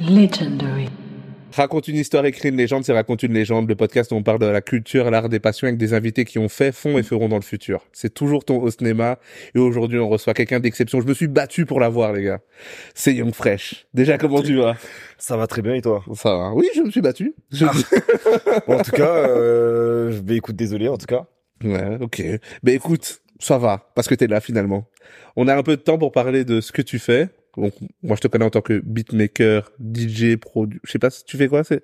Legendary. Raconte une histoire, écrit une légende, c'est Raconte une légende, le podcast où on parle de la culture, l'art des passions avec des invités qui ont fait, font et feront dans le futur. C'est toujours ton au cinéma et aujourd'hui on reçoit quelqu'un d'exception. Je me suis battu pour l'avoir les gars. C'est Young Fresh. Déjà comment tu vas? Ça va très bien et toi? Ça va. Oui, je me suis battu. Je- Bon, En tout cas, euh, je vais écoute, désolé en tout cas. Ouais, ok. Mais écoute, ça va, parce que t'es là finalement. On a un peu de temps pour parler de ce que tu fais. Donc, moi, je te connais en tant que beatmaker, DJ, produ... Je sais pas si tu fais quoi, c'est?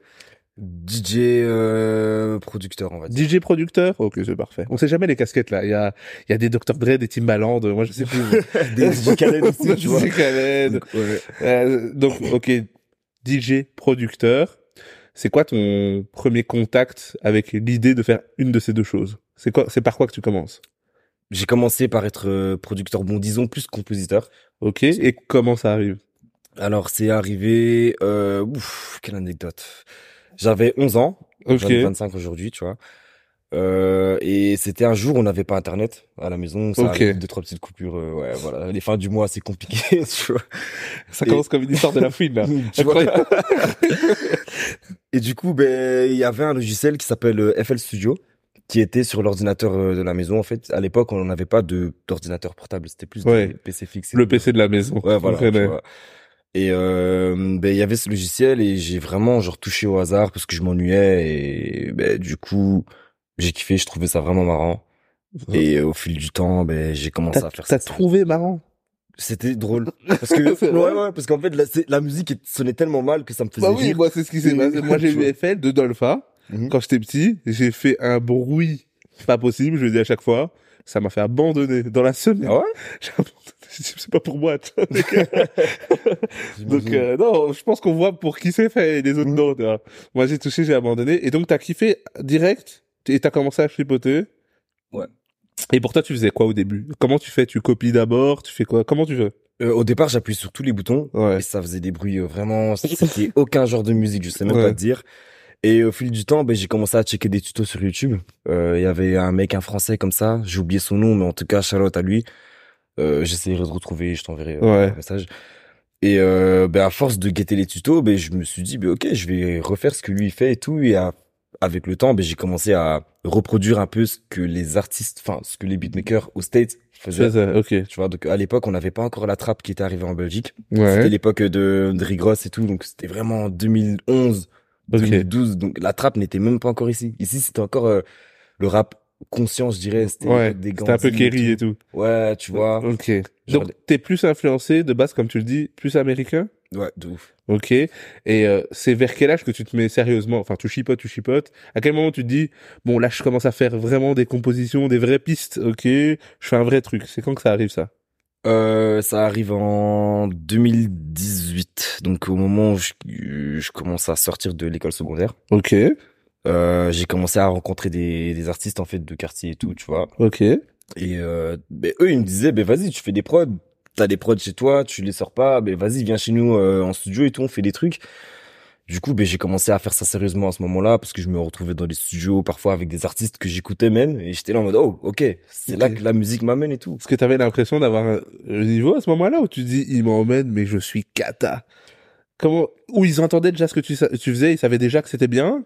DJ euh, producteur on va dire. DJ producteur? Ok, c'est parfait. On sait jamais les casquettes là. Il y a, il y a des Dr Dre, des Timbaland, moi je sais plus. Des DJ Khaled aussi, tu vois. Donc, ouais. Euh, donc, ok, DJ producteur. C'est quoi ton premier contact avec l'idée de faire une de ces deux choses? C'est quoi C'est par quoi que tu commences? J'ai commencé par être euh, producteur, bon disons plus compositeur. Ok. Et comment ça arrive? Alors c'est arrivé, euh, ouf, quelle anecdote. J'avais 11 ans, Ok. j'en ai 25 aujourd'hui, tu vois. Euh, et c'était un jour où on n'avait pas internet à la maison, ça Ok. arrive, deux trois petites coupures, euh, ouais voilà, les fins du mois c'est compliqué, tu vois. Ça Et- commence comme une histoire de la fouine là. Et du coup, ben, il y avait un logiciel qui s'appelle euh, FL Studio, qui était sur l'ordinateur euh, de la maison. En fait, à l'époque, on n'avait pas de d'ordinateur portable, c'était plus Ouais. des PC fixes. Le PC de la maison. Ouais, voilà. Et euh, ben, il y avait ce logiciel et j'ai vraiment genre touché au hasard parce que je m'ennuyais et ben, du coup, j'ai kiffé, je trouvais ça vraiment marrant. Et euh, au fil du temps, ben, j'ai commencé T'as à faire t'as ça. trouvé marrant? C'était drôle. Parce que, ouais, ouais, parce qu'en fait, la, musique sonnait tellement mal que ça me faisait Bah oui, rire. moi c'est ce qui s'est passé. Moi j'ai eu FL de Dolpha. Mhm. Quand j'étais petit, j'ai fait un bruit pas possible, je le dis à chaque fois. Ça m'a fait abandonner dans la semaine. Ah ouais? J'ai abandonné. C'est pas pour moi. donc euh, non, je pense qu'on voit pour qui c'est fait et les autres Mhm. non. tu vois. Moi j'ai touché, j'ai abandonné. Et donc t'as kiffé direct et t'as commencé à chipoter? Ouais. Et pour toi tu faisais quoi au début? Comment tu fais? Tu copies d'abord? Tu fais quoi? Comment tu fais Euh, au départ, j'appuie sur tous les boutons Ouais. et ça faisait des bruits euh, vraiment. C'était aucun genre de musique, je sais même Ouais. pas te dire. Et au fil du temps, ben, j'ai commencé à checker des tutos sur YouTube. Euh, Il y avait un mec, un français comme ça. J'ai oublié son nom, mais en tout cas, Charlotte à lui. Euh, J'essaierai de retrouver, je t'enverrai euh, Ouais. un message. Et euh, ben, à force de guetter les tutos, ben, je me suis dit, ben, ok, je vais refaire ce que lui fait et tout. Et à- avec le temps, ben, j'ai commencé à reproduire un peu ce que les artistes, enfin, ce que les beatmakers aux States faisaient. Ça, ok. Tu vois, donc à l'époque, on n'avait pas encore la trappe qui était arrivée en Belgique. C'était Ouais. l'époque de, de et tout, donc c'était vraiment en 2011, Ok. 2012. Donc la trappe n'était même pas encore ici. Ici, c'était encore euh, le rap conscient, je dirais. C'était Ouais. des C'était un peu Kerry et tout. Ouais, tu vois. Ok. Genre Donc, t'es plus influencé de base, comme tu le dis, plus américain? Ouais, de ouf. Ok. Et euh, c'est vers quel âge que tu te mets sérieusement? Enfin, tu chipotes, tu chipotes. À quel moment tu te dis, bon, là, je commence à faire vraiment des compositions, des vraies pistes, ok Je fais un vrai truc. C'est quand que ça arrive, ça? Euh, ça arrive en 2018, donc au moment où je, je commence à sortir de l'école secondaire. Ok. Euh, j'ai commencé à rencontrer des, des artistes en fait de quartier et tout, tu vois. Ok. Et euh, ben, eux, ils me disaient, ben vas-y, tu fais des prods, t'as des prods chez toi, tu les sors pas, ben vas-y, viens chez nous euh, en studio et tout, on fait des trucs. Du coup, ben j'ai commencé à faire ça sérieusement à ce moment-là parce que je me retrouvais dans les studios parfois avec des artistes que j'écoutais même et j'étais là en mode oh ok, c'est là que la musique m'amène et tout. Est-ce que t'avais l'impression d'avoir un niveau à ce moment-là où tu dis, il m'emmène, mais je suis cata Comment Où ils entendaient déjà ce que tu, tu faisais, ils savaient déjà que c'était bien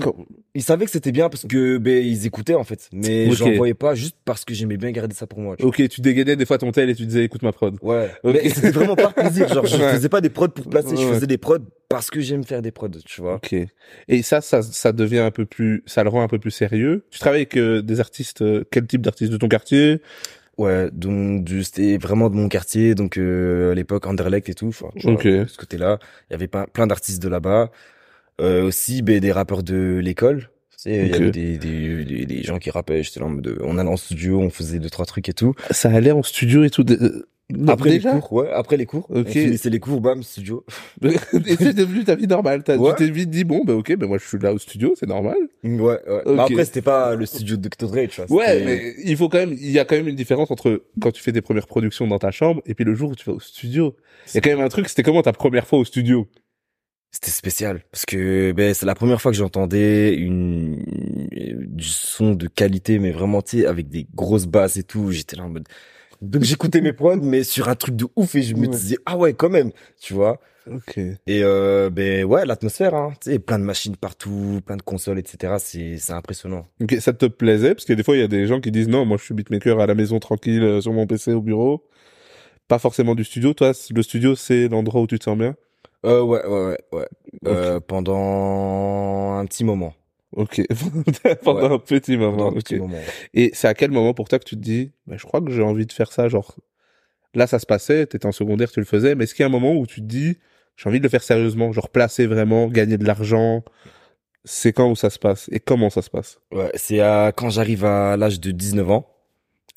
Com- Ils savaient que c'était bien parce que ben ils écoutaient en fait, mais Ok. j'en voyais pas juste parce que j'aimais bien garder ça pour moi. tu vois. Ok, tu dégainais des fois ton tel et tu disais, écoute ma prod. Ouais, mais c'était vraiment par plaisir. Genre, je Ouais. faisais pas des prods pour placer, je faisais des prods parce que j'aime faire des prods, tu vois. Ok. Et ça, ça, ça devient un peu plus, ça le rend un peu plus sérieux. Tu travailles avec euh, des artistes, euh, quel type d'artistes de ton quartier? Ouais, donc c'était vraiment de mon quartier, donc euh, à l'époque Anderlecht et tout. Tu vois, Ok. de ce côté-là, il y avait pas, plein d'artistes de là-bas. Euh, aussi, ben, des rappeurs de l'école. Tu sais, il y avait des, des, des, des gens qui rappaient. J'étais là en mode, on allait en studio, on faisait deux trois trucs et tout. Ça allait en studio et tout. de- euh, Après déjà les cours, ouais, après les cours, Ok. finissait les cours, bam, studio. Et c'est devenu ta vie normale. T'as- Ouais. Tu t'es vite dit bon, bah ok, ben moi je suis là au studio, c'est normal. Ouais, ouais. Bah, après, c'était pas le studio de Dr. Dre, tu vois. Ouais, mais il faut quand même, il y a quand même une différence entre quand tu fais des premières productions dans ta chambre et puis le jour où tu vas au studio. Il y a quand même un truc. C'était comment ta première fois au studio? C'était spécial parce que ben c'est la première fois que j'entendais une du son de qualité mais vraiment tu sais avec des grosses basses et tout, j'étais là en mode donc j'écoutais mes prods mais sur un truc de ouf et je me disais ah ouais quand même, tu vois. Ok. Et euh, ben ouais, l'atmosphère, hein, tu sais, plein de machines partout, plein de consoles, etc. C'est c'est impressionnant. Ok, ça te plaisait? Parce que des fois il y a des gens qui disent non, moi je suis beatmaker à la maison tranquille euh, sur mon PC au bureau, pas forcément du studio. Toi, le studio c'est l'endroit où tu te sens bien? Euh, ouais, ouais, ouais, ouais. Euh, pendant un petit moment. Ok, pendant Ouais. un petit moment. Pendant un ok. petit moment. Et c'est à quel moment pour toi que tu te dis, bah, je crois que j'ai envie de faire ça, genre là ça se passait, t'étais en secondaire, tu le faisais, mais est-ce qu'il y a un moment où tu te dis, j'ai envie de le faire sérieusement, genre placer vraiment, gagner de l'argent, c'est quand où ça se passe? Et comment ça se passe? Ouais, c'est à, quand j'arrive à l'âge de 19 ans,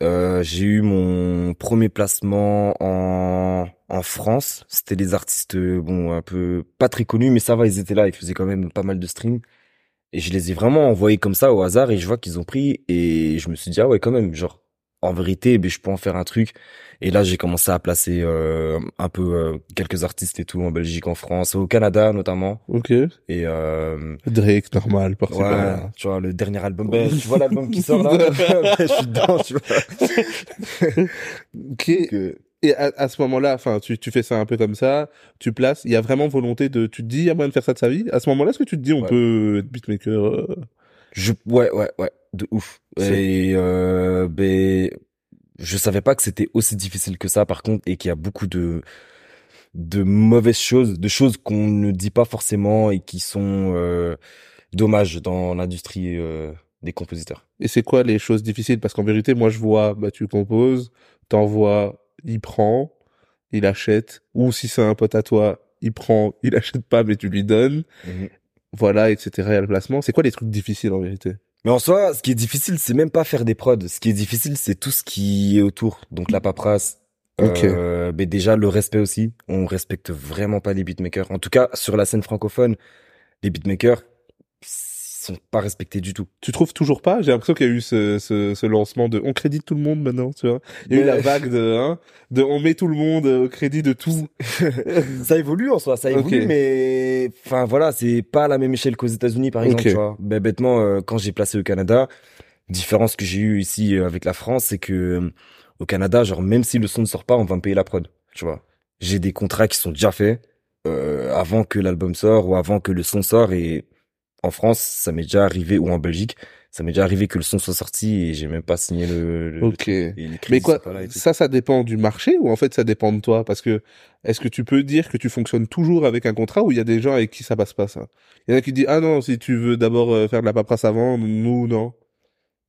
euh, j'ai eu mon premier placement en, en France. C'était des artistes, euh, bon, un peu, pas très connus, mais ça va, ils étaient là, ils faisaient quand même pas mal de streams. Et je les ai vraiment envoyés comme ça au hasard et je vois qu'ils ont pris et je me suis dit, ah ouais, quand même, genre, en vérité, ben, je peux en faire un truc. Et là, j'ai commencé à placer euh, un peu euh, quelques artistes et tout en Belgique, en France, au Canada notamment. Ok. Et euh, Drake, normal, par Ouais, tu vois, le dernier album, ben, tu vois l'album qui sort là, Ben, je suis dedans, tu vois. Ok. Que- Et à, à ce moment-là, enfin, tu, tu fais ça un peu comme ça, tu places, il y a vraiment volonté de, tu te dis, il y a moyen de faire ça de sa vie. À ce moment-là, est-ce que tu te dis, on Ouais. peut être beatmaker euh, Je, ouais, ouais, ouais, de ouf. Et euh, ben, je savais pas que c'était aussi difficile que ça, par contre, et qu'il y a beaucoup de de mauvaises choses, de choses qu'on ne dit pas forcément et qui sont euh, dommages dans l'industrie euh, des compositeurs. Et c'est quoi les choses difficiles? Parce qu'en vérité, moi, je vois, bah, tu composes, t'envoies, il prend, il achète, ou si c'est un pote à toi, il prend, il achète pas, mais tu lui donnes, voilà, etc. Il y a le placement. C'est quoi les trucs difficiles en vérité? Mais en soi, ce qui est difficile, c'est même pas faire des prods. Ce qui est difficile, c'est tout ce qui est autour. Donc la paperasse. Ok. Euh, mais déjà le respect aussi. On respecte vraiment pas les beatmakers. En tout cas, sur la scène francophone, les beatmakers sont pas respectés du tout. Tu trouves toujours pas? J'ai l'impression qu'il y a eu ce, ce, ce lancement de on crédite tout le monde maintenant, tu vois. Il y a eu la vague de, hein, de on met tout le monde au crédit de tout. ça évolue en soi, ça évolue, mais enfin voilà, c'est pas à la même échelle qu'aux États-Unis par exemple. Tu vois. Ben, bêtement, euh, quand j'ai placé au Canada, différence que j'ai eu ici euh, avec la France, c'est que euh, au Canada, genre même si le son ne sort pas, on va me payer la prod. Tu vois. J'ai des contrats qui sont déjà faits euh, avant que l'album sort ou avant que le son sort et en France, ça m'est déjà arrivé ou en Belgique, ça m'est déjà arrivé que le son soit sorti et j'ai même pas signé le. le Ok. Mais quoi, ça, ça dépend du marché ou en fait ça dépend de toi? Parce que est-ce que tu peux dire que tu fonctionnes toujours avec un contrat ou il y a des gens avec qui ça passe pas ça? Il y en a qui disent ah non si tu veux d'abord euh, faire de la paperasse avant, nous non.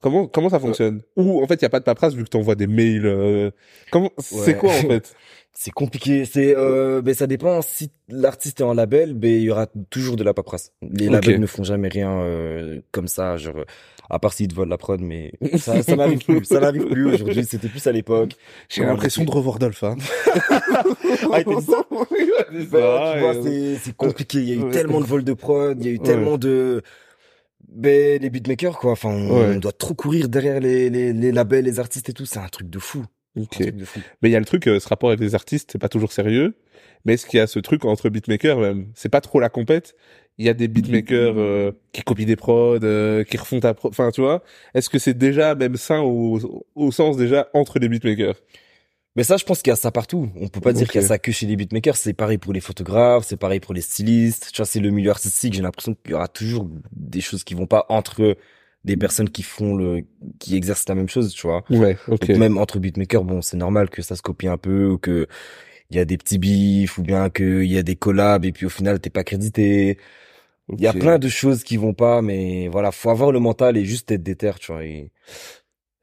Comment comment ça fonctionne? Ou en fait il y a pas de paperasse vu que t'envoies des mails. euh, Comment c'est quoi en fait? C'est compliqué. C'est, euh, ben ça dépend. Si l'artiste est en label, ben il y aura toujours de la paperasse. Les labels ne font jamais rien euh, comme ça, genre à part s'ils te volent la prod, mais ça, ça n'arrive plus. Ça n'arrive plus aujourd'hui. C'était plus à l'époque. J'ai l'impression de revoir Dolph. Hein. Ah, c'est c'est compliqué. Il y a eu Ouais. tellement de vols de prod. Il y a eu Ouais. tellement de ben les beatmakers quoi. Enfin, on, Ouais. on doit trop courir derrière les, les les labels, les artistes et tout. C'est un truc de fou. Ok. Un truc de fou. Mais il y a le truc, euh, ce rapport avec les artistes, c'est pas toujours sérieux. Mais est-ce qu'il y a ce truc entre beatmakers même? C'est pas trop la compète. Il y a des beatmakers euh, qui copient des prods, euh, qui refont ta pro... Enfin, tu vois. Est-ce que c'est déjà même sain au, au sens déjà entre les beatmakers? Mais ça, je pense qu'il y a ça partout. On peut pas dire qu'il y a ça que chez les beatmakers. C'est pareil pour les photographes, c'est pareil pour les stylistes. Tu vois, c'est le milieu artistique. J'ai l'impression qu'il y aura toujours des choses qui vont pas entre des personnes qui font le, qui exercent la même chose, tu vois. Ouais, ok. Donc, même entre beatmakers, bon, c'est normal que ça se copie un peu ou que il y a des petits bifs ou bien qu'il y a des collabs et puis au final t'es pas crédité. Il y a plein de choses qui vont pas, mais voilà, faut avoir le mental et juste être déter, tu vois. Et...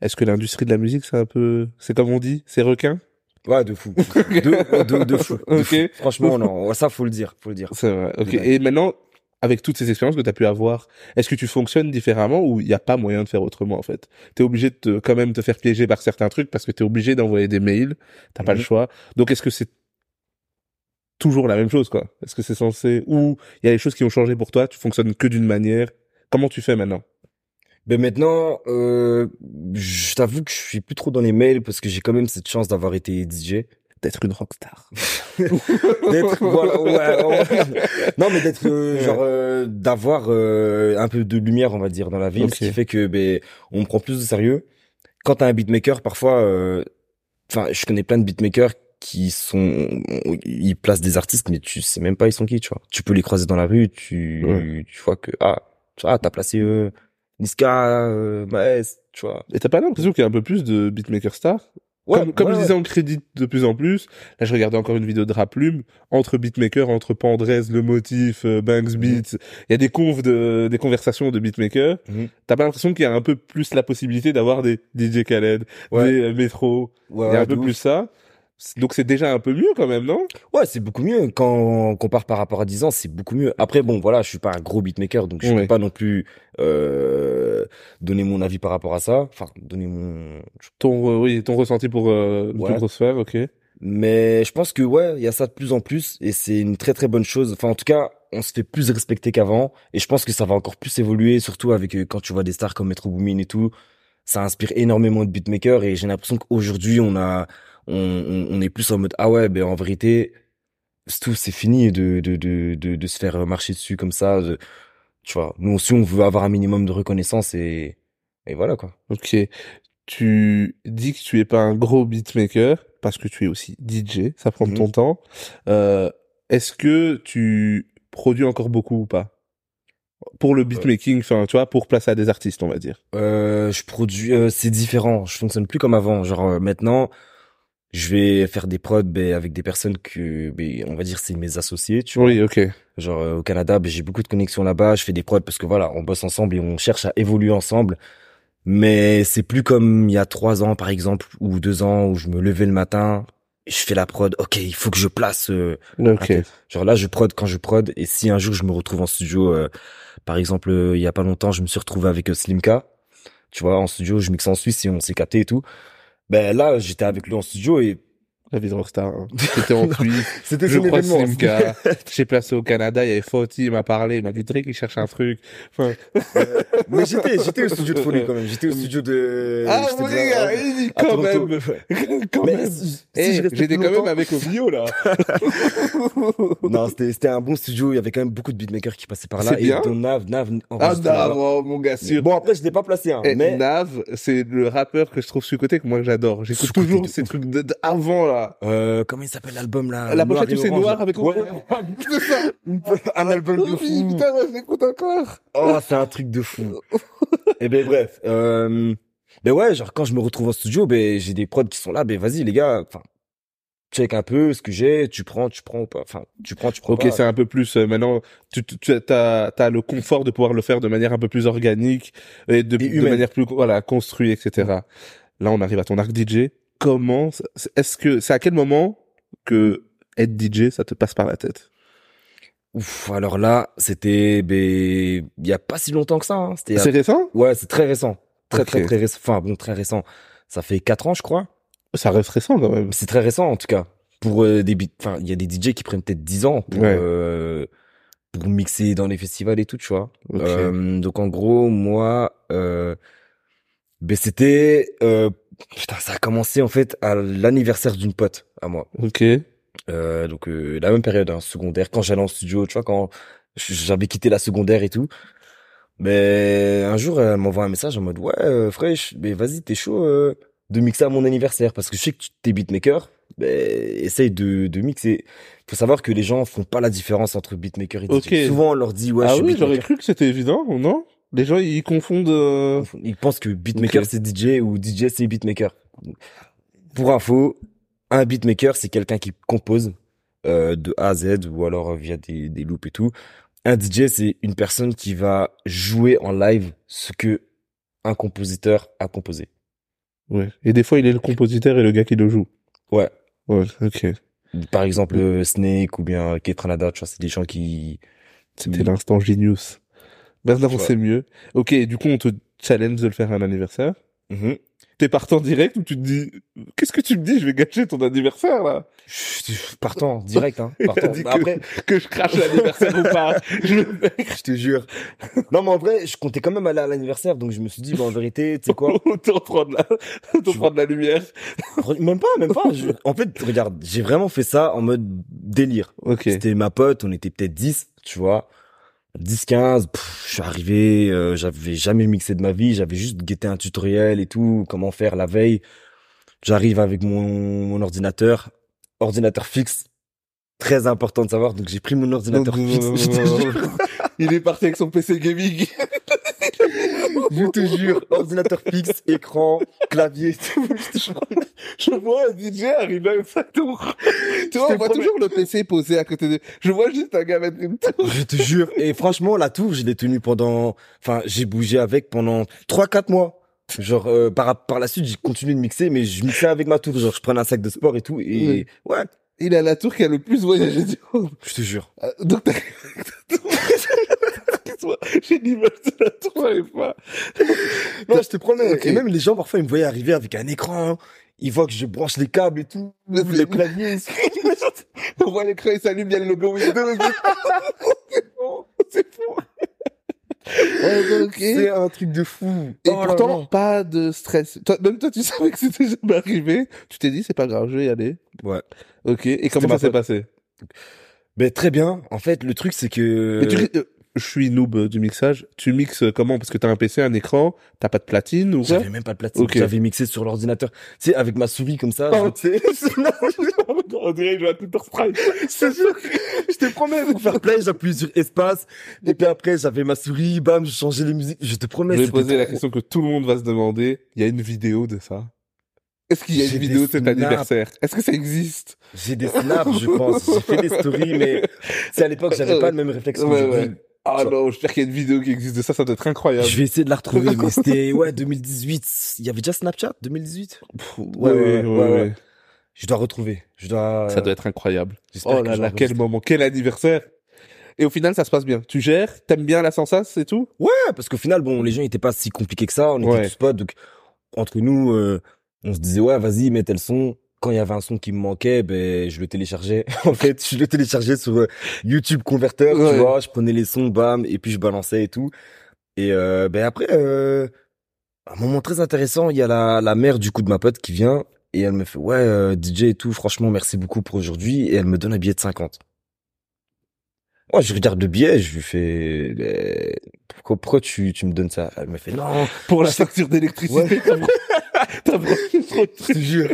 Est-ce que l'industrie de la musique, c'est un peu, c'est comme on dit, c'est requin? Ouais, de fou. De, de, de fou. Ok. fou. Franchement, non. Ça, faut le dire. Faut le dire. C'est vrai. Ok. Et maintenant, avec toutes ces expériences que tu as pu avoir, est-ce que tu fonctionnes différemment ou il n'y a pas moyen de faire autrement en fait? T'es obligé de te, quand même te faire piéger par certains trucs parce que t'es obligé d'envoyer des mails, t'as pas le Mhm. choix. Donc est-ce que c'est toujours la même chose quoi? Est-ce que c'est censé ou il y a des choses qui ont changé pour toi Tu fonctionnes que d'une manière? Comment tu fais maintenant? Ben maintenant, euh, je t'avoue que je suis plus trop dans les mails parce que j'ai quand même cette chance d'avoir été DJ. D'être une rockstar. D'être, voilà, ouais, ouais. Non, mais d'être, euh, genre, euh, d'avoir euh, un peu de lumière, on va dire, dans la ville, ce qui fait que, ben, on me prend plus au sérieux. Quand t'as un beatmaker, parfois, euh, enfin, je connais plein de beatmakers qui sont, ils placent des artistes, mais tu sais même pas ils sont qui, tu vois. Tu peux les croiser dans la rue, tu, Ouais. tu vois que, ah, tu vois, t'as placé, euh, Niska, euh, Maes, tu vois. Et t'as pas l'impression qu'il y a un peu plus de beatmaker stars comme, comme ouais, je disais, on crédite de plus en plus. Là, je regardais encore une vidéo de Raplume entre beatmakers, entre Pandrez, Le Motif, euh, Banks Beats. Il y a des conves de, des conversations de beatmakers. Mhm. T'as pas l'impression qu'il y a un peu plus la possibilité d'avoir des DJ Khaled, Ouais. des euh. Ouais, Il y a un peu plus ça. Donc c'est déjà un peu mieux quand même, non? Ouais, c'est beaucoup mieux. Quand on compare par rapport à 10 ans, c'est beaucoup mieux. Après, bon, voilà, je suis pas un gros beatmaker, donc je Ouais. peux pas non plus euh, donner mon avis par rapport à ça. Enfin, donner mon... Ton, euh, oui, ton ressenti pour euh, Ouais. plus ok. Mais je pense que, ouais, il y a ça de plus en plus, et c'est une très très bonne chose. Enfin, en tout cas, on se fait plus respecter qu'avant, et je pense que ça va encore plus évoluer, surtout avec euh, quand tu vois des stars comme Metro Boomin et tout. Ça inspire énormément de beatmakers, et j'ai l'impression qu'aujourd'hui, on a... On, on, on est plus en mode, ah ouais, ben en vérité, c'est tout, c'est fini de, de, de, de, de se faire marcher dessus comme ça. de- tu vois, nous aussi, on veut avoir un minimum de reconnaissance et, et voilà, quoi. Ok. Tu dis que tu es pas un gros beatmaker parce que tu es aussi DJ, ça prend de Mhm. ton temps. Euh, Est-ce que tu produis encore beaucoup ou pas? Pour le beatmaking, enfin, tu vois, pour placer à des artistes, on va dire. Euh, je produis, euh, c'est différent. Je fonctionne plus comme avant. Genre, euh, maintenant, je vais faire des prods, ben, avec des personnes que, ben, on va dire, c'est mes associés, tu vois. Oui, ok. Genre, euh, au Canada, ben, j'ai beaucoup de connexions là-bas. Je fais des prods parce que voilà, on bosse ensemble et on cherche à évoluer ensemble. Mais c'est plus comme il y a trois ans, par exemple, ou deux ans, où je me levais le matin, je fais la prod. Ok, il faut que je place. euh, Ok. Genre là, je prod quand je prod. Et si un jour je me retrouve en studio, euh, par exemple, euh, il y a pas longtemps, je me suis retrouvé avec euh, Slimka. Tu vois, en studio, je mixe en Suisse et on s'est capté et tout. Ben là, j'étais avec lui en studio et La vie de rockstar. hein. C'était en Suisse. c'était Je crois. Slimka. J'ai placé au Canada, il y avait Fauti, il m'a parlé, il m'a dit Drake, il cherche un truc. Enfin, Mais j'étais, j'étais au studio de folie quand même. J'étais au studio de. ah oui, gars, ouais, il dit à quand même. Quand Mais même. si, Eh, J'étais quand même avec Ovio, là. Non, c'était, c'était un bon studio. Il y avait quand même beaucoup de beatmakers qui passaient par là. C'est Et bien. dont Nav, Nav, Ah, là-bas. non, mon gars, sûr. Bon, après, je l'ai pas placé, hein. Eh, mais. Nav, c'est le rappeur que je trouve sous-côté que moi j'adore. J'écoute toujours ces trucs d'avant là. Euh, comment il s'appelle l'album là La Noir pochette où c'est noir avec Ouais. Un album de fou. putain, encore. Oh, c'est un truc de fou. Et ben bref, euh, ben ouais, genre quand je me retrouve en studio, ben j'ai des prods qui sont là, ben vas-y les gars, enfin check un peu ce que j'ai, tu prends, tu prends ou pas, enfin tu prends, tu prends Ok, c'est un peu plus euh, maintenant. Tu, tu, tu as, t'as le confort de pouvoir le faire de manière un peu plus organique et de, Et de manière plus voilà construite, etc. Là, on arrive à ton arc DJ. Comment Est-ce que c'est à quel moment que être DJ ça te passe par la tête? Ouf, alors là, c'était ben il y a pas si longtemps que ça, hein. c'était C'est récent? Ouais, c'est très récent. Très très très récent. Enfin bon, très récent. Ça fait quatre ans, je crois. Ça reste récent quand même. C'est très récent en tout cas. Pour euh, des enfin, il y a des DJ qui prennent peut-être 10 ans pour Ouais. euh, pour mixer dans les festivals et tout, tu vois. Euh, donc en gros, moi, euh, ben c'était, euh, putain, ça a commencé en fait à l'anniversaire d'une pote à moi. Ok. Euh, donc euh, la même période, hein, secondaire, quand j'allais en studio, tu vois, quand j'avais quitté la secondaire et tout. Mais un jour, elle m'envoie un message en mode ouais, euh, fraîche, mais vas-y, t'es chaud euh, de mixer à mon anniversaire parce que je sais que tu t'es beatmaker. Ben, essaye de, de mixer. Faut savoir que les gens font pas la différence entre beatmaker et DJ. Ok. Souvent, on leur dit ouais, je ah suis oui, j'aurais cru que c'était évident, non? Les gens ils confondent. euh, Ils pensent que beatmaker Ok. c'est DJ ou DJ c'est beatmaker. Pour info, un beatmaker c'est quelqu'un qui compose euh, de A à Z ou alors euh, via des, des loops et tout. Un DJ c'est une personne qui va jouer en live ce que un compositeur a composé. Ouais. Et des fois, il est le compositeur et le gars qui le joue. Ouais. Ouais. Ok. Par exemple euh, Snake ou bien Ketranada, tu vois, c'est des gens qui C'était l'instant genius. Maintenant, Ouais. c'est mieux. Ok, du coup, on te challenge de le faire à un anniversaire. Mhm. T'es partant direct ou tu te dis, qu'est-ce que tu me dis? Je vais gâcher ton anniversaire, là. Partant, direct, hein. Partant. dit que- Après, Que je crache l'anniversaire ou pas. Je le fais. je te jure. Non, mais en vrai, je comptais quand même aller à l'anniversaire, donc je me suis dit, bah, en vérité, tu sais quoi, Autant prendre la, autant prendre la lumière. Même pas, même pas. Je- En fait, regarde, j'ai vraiment fait ça en mode délire. Ok. C'était ma pote, on était peut-être 10, tu vois. 10, 15, pff, je suis arrivé, euh, j'avais jamais mixé de ma vie, j'avais juste guetté un tutoriel et tout, comment faire la veille. J'arrive avec mon, mon ordinateur. ordinateur fixe. Très important de savoir. Donc j'ai pris mon ordinateur non, fixe. jure. non. Il est parti avec son PC gaming. Je te jure, ordinateur fixe, écran, clavier, tout. Je vois un DJ arriver avec sa tour. Tu vois, on voit toujours le PC posé à côté de... Je vois juste un gars mettre une tour. Je te jure. Et franchement, la tour, je l'ai tenue pendant, enfin, j'ai bougé avec pendant 3-4 mois. Genre, euh, par, par la suite, j'ai continué de mixer, mais je mixais avec ma tour. Genre, je prenais un sac de sport et tout. Et ouais, Il a la tour qui a le plus voyagé du monde. je te jure. Euh, Donc J'ai l'image de la tour, j'arrive pas. Non, je te promets. Ok. Et même les gens, parfois, ils me voyaient arriver avec un écran. Ils voient que je branche les câbles et tout. Mais les c'est- claviers. On voit l'écran, il s'allume, il y a le logo Windows. c'est faux, c'est faux. Ouais, ok. C'est un truc de fou. Et Oh pourtant, là. pas de stress. Toi, même toi, tu savais que c'était jamais arrivé. Tu t'es dit, c'est pas grave, je vais y aller. Ouais. Ok. Et comment ça s'est passé? Ben, très bien. En fait, le truc, c'est que... Mais tu- euh, Je suis noob du mixage. Tu mixes comment? Parce que t'as un PC, un écran, t'as pas de platine ou? J'avais même pas de platine. Ok. J'avais mixé sur l'ordinateur. Tu sais, avec ma souris comme ça. Oh, je- On dirait qu'il joue à. C'est sûr. Je te promets, pour faire play, j'appuie sur espace. Et puis après, j'avais ma souris, bam, je changeais les musiques. Je te promets. Je vais poser la question que tout le monde va se demander. Il y a une vidéo de ça? Est-ce qu'il y a une vidéo de cet anniversaire? Est-ce que ça existe? J'ai des snaps, je pense. J'ai fait des stories, mais c'est à l'époque, j'avais pas le même réflexe ouais. Ah non, j'espère qu'il y a une vidéo qui existe de ça, ça doit être incroyable. Je vais essayer de la retrouver, mais c'était, ouais, 2018. Il y avait déjà Snapchat, 2018? Pff, Ouais, ouais, ouais, ouais. Je dois retrouver. Je dois, Ça doit être incroyable. j'espère Oh que là là, quel moment, quel anniversaire Et au final, ça se passe bien. Tu gères T'aimes bien la sensation, c'est tout? Ouais, parce qu'au final, bon, les gens étaient pas si compliqués que ça. On était Ouais. tous potes, donc entre nous, euh, on se disait ouais, vas-y, mets tel son. Quand il y avait un son qui me manquait, ben je le téléchargeais. en fait, je le téléchargeais sur euh, YouTube Converter, Ouais. tu vois. Je prenais les sons, bam, et puis je balançais et tout. Et euh, ben après, euh, un moment très intéressant, il y a la, la mère du coup de ma pote qui vient et elle me fait ouais, euh, DJ et tout. Franchement, merci beaucoup pour aujourd'hui. Et elle me donne un billet de 50. Moi, je regarde le billet, je lui fais, ben, pourquoi, pourquoi tu, tu me donnes ça? Elle me fait, non, Pour la facture d'électricité. Ouais. T'as trop de je trucs. te jure.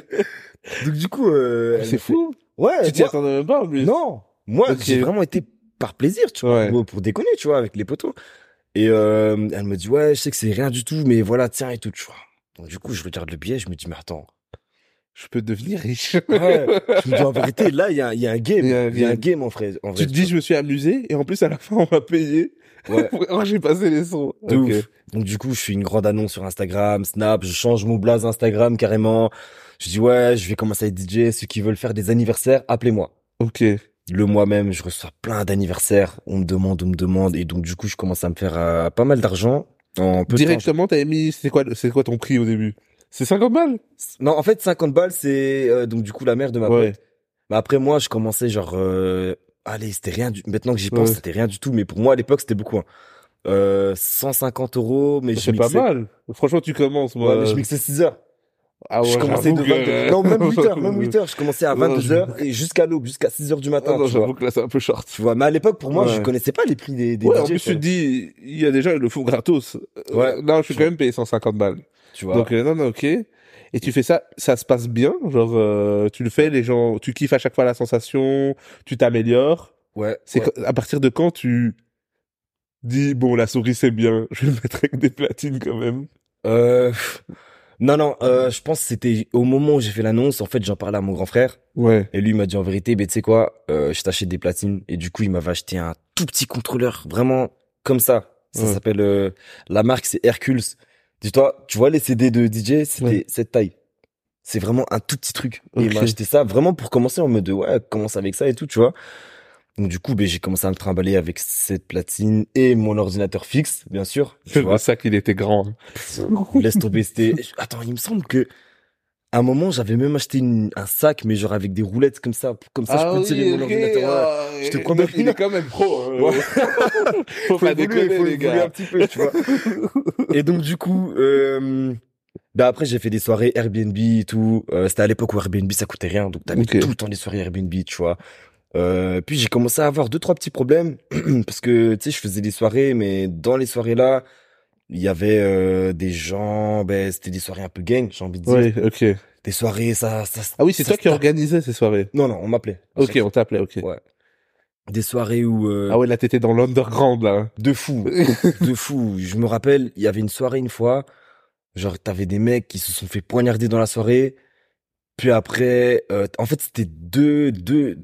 Donc, du coup, euh, C'est fait- fou. Ouais, Tu t'y attendais même pas en plus. non. Moi, j'ai vraiment été par plaisir, tu vois, Ouais. pour, pour déconner, tu vois, avec les potos. Et, euh, elle me dit, ouais, je sais que c'est rien du tout, mais voilà, tiens, et tout, tu vois. Donc, du coup, je regarde le billet, je me dis, mais attends. Je peux devenir riche. Ouais. je me dis, en vérité, là, il y a, il y a un game. Il y a un Il y a un game. game, en vrai. En vrai Tu te dis, je me suis amusé et en plus, à la fin, on m'a payé. Ouais. Oh, j'ai passé les sons. De Ok. ouf. Donc du coup, je fais une grande annonce sur Instagram, Snap, je change mon blaze Instagram carrément. Je dis ouais, je vais commencer à être DJ, ceux qui veulent faire des anniversaires, appelez-moi. Ok. Le mois même, je reçois plein d'anniversaires, on me demande, on me demande et donc du coup, je commence à me faire euh, pas mal d'argent en peu. Directement, t'avais mis, c'est quoi, c'est quoi ton prix au début? C'est 50 balles? Non, en fait, 50 balles, c'est euh, donc du coup la mère de ma Ouais. pote. Mais après moi, je commençais genre euh, allez, c'était rien du maintenant que j'y pense, Ouais. c'était rien du tout, mais pour moi à l'époque, c'était beaucoup. Hein. Euh, 150 euros, mais je C'est pas mal. Franchement, tu commences, moi. Ouais, mais je mixais 6 heures. Ah ouais, je commençais de j'avoue 22 que- Non, même 8 heures, même 8 heures. Je commençais à Non, 22 je- heures et jusqu'à l'aube, jusqu'à 6 heures du Ah matin. non, tu, vois. j'avoue que là, c'est un peu short. tu vois. Mais à l'époque, pour moi, Ouais. je connaissais pas les prix des, des Ouais, en DJ. plus, tu dis, il y a ils le font gratos. Euh, Ouais. Non, je suis quand même payé 150 balles. Tu vois. Donc, euh, non, non, ok. Et tu fais ça, ça se passe bien, genre, euh, tu le fais, les gens, tu kiffes à chaque fois la sensation, tu t'améliores. ouais. C'est ouais. à partir de quand tu dis, bon, la souris c'est bien, je vais mettre avec des platines quand même? Euh, non, non, euh, je pense que c'était au moment où j'ai fait l'annonce. En fait, j'en parlais à mon grand frère Ouais. et lui il m'a dit en vérité, ben tu sais quoi, euh, je t'achète des platines et du coup il m'avait acheté un tout petit contrôleur, vraiment comme ça. Ça Ouais. s'appelle euh, la marque, c'est Hercules. Dis-toi, tu vois les CD de DJ, c'était Ouais. cette taille. C'est vraiment un tout petit truc. Et il m'a acheté ça vraiment pour commencer en mode de, ouais, commence avec ça et tout, tu vois. Donc du coup, ben, j'ai commencé à me trimballer avec cette platine et mon ordinateur fixe, bien sûr. Tu C'est vois, pour ça qu'il était grand. laisse tomber. C'était. Attends, il me semble que à un moment j'avais même acheté une- un sac, mais genre avec des roulettes comme ça, comme ça je peux tirer mon ordinateur. ouais. Je te promets. Il est quand même pro. hein. Ouais. Faut pas évoluer, déconner, faut les gars. un petit peu, tu vois. Et donc du coup, euh, bah après j'ai fait des soirées Airbnb et tout. Euh, C'était à l'époque où Airbnb ça coûtait rien, donc t'avais Ok. tout le temps des soirées Airbnb, tu vois. Euh, puis j'ai commencé à avoir deux trois petits problèmes parce que tu sais je faisais des soirées, mais dans les soirées là, il y avait euh, des gens, ben c'était des soirées un peu gang, j'ai envie de dire. Oui, ok. des soirées, ça, ça. Ah oui, c'est toi qui organisais ces soirées. Non, non, on m'appelait. Ok, on t'appelait, ok. Ouais. Des soirées où euh, Ah ouais, là t'étais dans l'underground là. de fou, de fou. Je me rappelle, il y avait une soirée une fois, genre t'avais des mecs qui se sont fait poignarder dans la soirée. Puis après, euh, en fait, c'était deux, deux,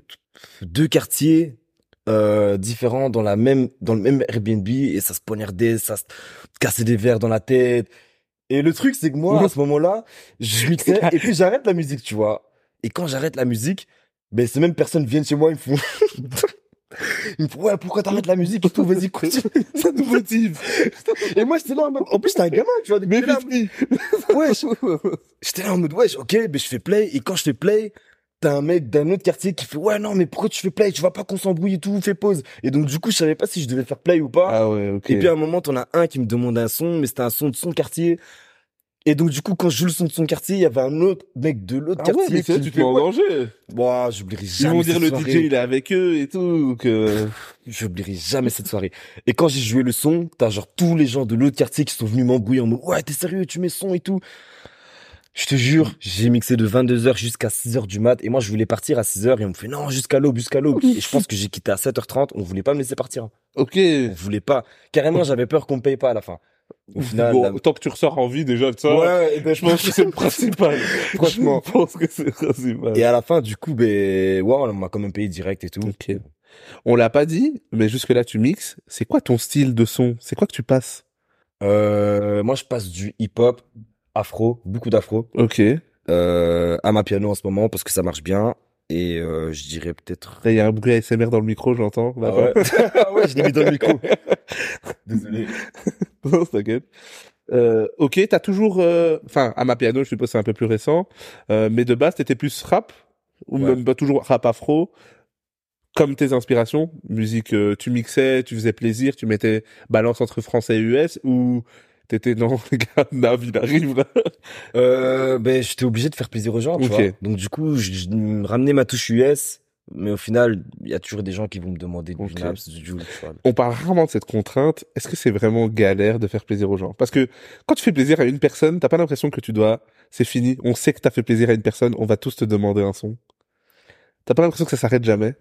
deux quartiers euh, différents dans la même, dans le même Airbnb et ça se poignardait, ça se cassait des verres dans la tête. Et le truc, c'est que moi, à ce moment-là, je mixais et puis j'arrête la musique, tu vois. Et quand j'arrête la musique, ben ces mêmes personnes viennent chez moi, ils me font, ils me ouais, pourquoi t'arrêtes la musique et tout, vas-y, continue. Ça nous motive. Et moi, j'étais là en mode, en plus, t'es un gamin, tu vois, Mais là, ouais, j'étais là en mode, ouais, ok, ben je fais play, et quand je fais play, t'as un mec d'un autre quartier qui fait, ouais, non, mais pourquoi tu fais play, tu vois pas qu'on s'embrouille et tout, fais pause. Et donc, du coup, je savais pas si je devais faire play ou pas. Ah ouais, ok. Et puis, à un moment, t'en as un qui me demande un son, mais c'était un son de son quartier. Et donc, du coup, quand je joue le son de son quartier, il y avait un autre mec de l'autre Ah ouais, quartier mais c'est qui tu me te mets en ouais. danger. Bon, j'oublierai Ils jamais vont dire cette le soirée. DJ il est avec eux et tout. Donc, euh, J'oublierai jamais cette soirée. Et quand j'ai joué le son, t'as genre tous les gens de l'autre quartier qui sont venus m'embrouiller en mode, ouais, t'es sérieux, tu mets son et tout. Je te jure, j'ai mixé de 22h jusqu'à 6h du mat. Et moi, je voulais partir à 6h et on me fait, non, jusqu'à l'aube, jusqu'à l'aube. Et je pense que j'ai quitté à 7h30. On voulait pas me laisser partir. ok. On voulait pas. Carrément, j'avais peur qu'on me paye pas à la fin. Au final, bon, la- tant que tu ressors en vie déjà de ça, ouais, et ben, je pense que c'est le principal. Franchement. je pense que c'est le principal. Et à la fin, du coup, ben, ouais, on m'a quand même payé direct et tout. Ok. On l'a pas dit, mais jusque là tu mixes. C'est quoi ton style de son? C'est quoi que tu passes? Euh, moi, je passe du hip-hop, afro, beaucoup d'afro. Ok. euh, à ma piano en ce moment parce que ça marche bien et euh, je dirais peut-être il y a un bruit ASMR dans le micro, j'entends. ah ouais, Ah ouais je l'ai mis dans le micro désolé non, t'inquiète. Euh, ok, t'as toujours, euh, enfin, à ma piano, je suppose c'est un peu plus récent, euh, mais de base, t'étais plus rap ou Ouais. même pas toujours rap afro, comme tes inspirations, musique, euh, tu mixais, tu faisais plaisir, tu mettais balance entre français et US ou t'étais non, gars, Nav, il arrive là. euh, ben j'étais obligé de faire plaisir aux gens tu vois donc du coup je, je me ramenais ma touche US mais au final il y a toujours des gens qui vont me demander du Ok. Naps du Joule On parle rarement de cette contrainte. Est-ce que c'est vraiment galère de faire plaisir aux gens? Parce que quand tu fais plaisir à une personne, t'as pas l'impression que tu dois, c'est fini. On sait que t'as fait plaisir à une personne, on va tous te demander un son. T'as pas l'impression que ça s'arrête jamais?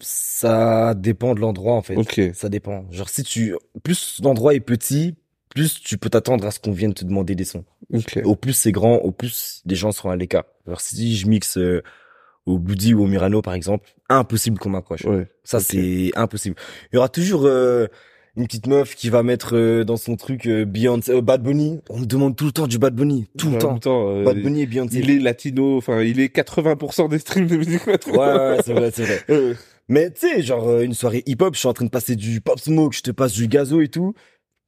Ça dépend de l'endroit en fait Ok. ça dépend genre si tu plus l'endroit est petit plus tu peux t'attendre à ce qu'on vienne te demander des sons Ok. au plus c'est grand, au plus les gens seront à l'écart. Alors si je mixe euh, au Bloody ou au Murano par exemple, impossible qu'on m'accroche. Ouais. Ça c'est impossible. Il y aura toujours euh, une petite meuf qui va mettre euh, dans son truc euh, Beyoncé, euh, Bad Bunny. On me demande tout le temps du Bad Bunny, tout le temps. même euh, Bad Bunny et Beyoncé. il est latino, enfin, il est 80% des streams de musique latino. Ouais, ouais, c'est vrai, c'est vrai. Mais tu sais, genre une soirée hip-hop, je suis en train de passer du Pop Smoke, je te passe du gazo et tout.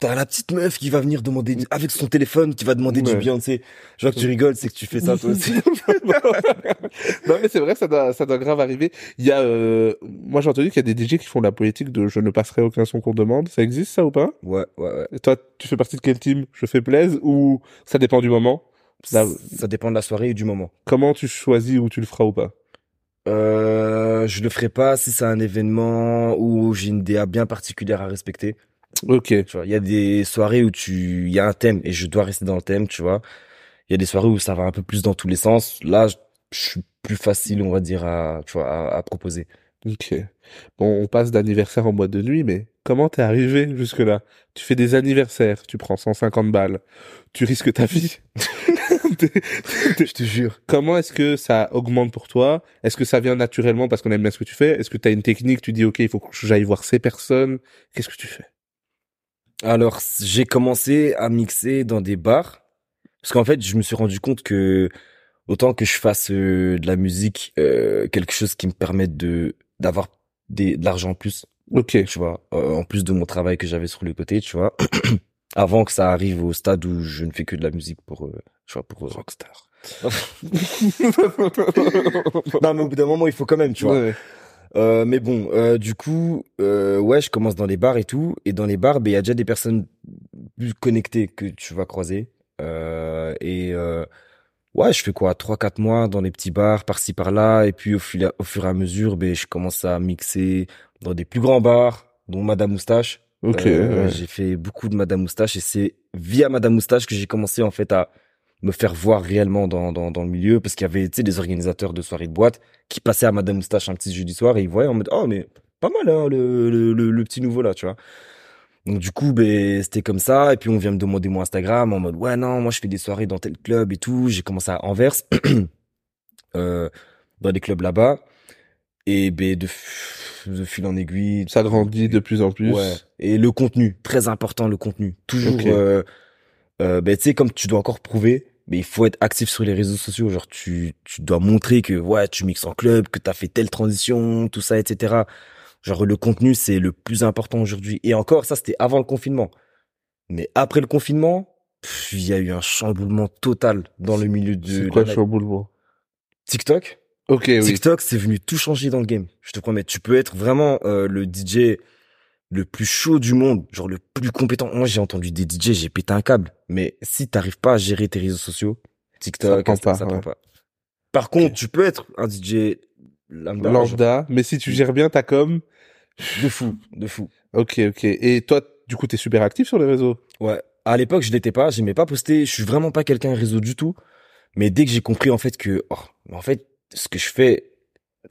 T'as la petite meuf qui va venir demander avec son téléphone, qui va demander Ouais. du Beyoncé. Je vois que tu rigoles, c'est que tu fais ça toi aussi. non mais c'est vrai, ça doit, ça doit grave arriver. Il y a, euh, moi j'ai entendu qu'il y a des DJ qui font la politique de je ne passerai aucun son qu'on demande. Ça existe ça ou pas? Ouais, ouais, ouais. Et toi, tu fais partie de quel team? Je fais plaise ou ça dépend du moment? Là- Ça dépend de la soirée et du moment. Comment tu choisis où tu le feras ou pas? Euh, je le ferai pas si c'est un événement où j'ai une DA bien particulière à respecter. Ok. Tu vois, il y a des soirées où tu, il y a un thème et je dois rester dans le thème, tu vois. Il y a des soirées où ça va un peu plus dans tous les sens. Là, je, je suis plus facile, on va dire, à, tu vois, à, à proposer. Ok. Bon, on passe d'anniversaire en boîte de nuit, mais comment t'es arrivé jusque-là? Tu fais des anniversaires, tu prends 150 balles, tu risques ta vie. Je te jure. comment est-ce que ça augmente pour toi? Est-ce que ça vient naturellement parce qu'on aime bien ce que tu fais? Est-ce que tu as une technique? Tu dis, ok, il faut que j'aille voir ces personnes. Qu'est-ce que tu fais? Alors, j'ai commencé à mixer dans des bars. Parce qu'en fait, je me suis rendu compte que autant que je fasse euh, de la musique, euh, quelque chose qui me permette de d'avoir des, de l'argent en plus, Ok. tu vois, euh, en plus de mon travail que j'avais sur le côté, tu vois, avant que ça arrive au stade où je ne fais que de la musique pour, euh, tu vois, pour. euh, Rockstar. non, mais au bout d'un moment, il faut quand même, tu vois. Ouais. Euh, mais bon, euh, du coup, euh, ouais, je commence dans les bars et tout, et dans les bars, ben il y a déjà des personnes plus connectées que tu vas croiser. Euh, et euh, ouais, je fais quoi, trois quatre mois dans les petits bars par-ci par-là, et puis au fur, au fur et à mesure, ben je commence à mixer dans des plus grands bars, dont Madame Moustache. Ok. Ouais. J'ai fait beaucoup de Madame Moustache, et c'est via Madame Moustache que j'ai commencé en fait à me faire voir réellement dans, dans, dans le milieu parce qu'il y avait tu sais des organisateurs de soirées de boîte qui passaient à Madame Moustache un petit jeudi soir et ils voyaient en mode oh mais pas mal hein, le, le, le, le petit nouveau là tu vois donc du coup ben c'était comme ça et puis on vient me demander mon Instagram en mode ouais non moi je fais des soirées dans tel club et tout j'ai commencé à Anvers euh, dans des clubs là-bas et ben de, de fil en aiguille Ça grandit de plus en plus. Ouais. Et le contenu, très important le contenu. Toujours, euh, euh, ben, tu sais, comme tu dois encore prouver, mais il faut être actif sur les réseaux sociaux. Genre, tu, tu dois montrer que, ouais, tu mixes en club, que t'as fait telle transition, tout ça, etc. Genre, le contenu, c'est le plus important aujourd'hui. Et encore, ça, c'était avant le confinement. Mais après le confinement, il y a eu un chamboulement total dans le milieu de C'est quoi le chamboulement? TikTok. Ok, oui. TikTok, c'est venu tout changer dans le game. Je te promets, tu peux être vraiment euh, le DJ le plus chaud du monde, genre le plus compétent. Moi, j'ai entendu des DJ, j'ai pété un câble. Mais si t'arrives pas à gérer tes réseaux sociaux, TikTok, Ça prend pas, ça ouais. prend pas. Par contre, tu peux être un DJ lambda, Lambda, mais si tu gères bien ta com, de fou, de fou. ok, ok. Et toi, du coup, t'es super actif sur les réseaux? Ouais. À l'époque, je l'étais pas, j'aimais pas poster, je suis vraiment pas quelqu'un réseau du tout. Mais dès que j'ai compris en fait que, oh, en fait, ce que je fais,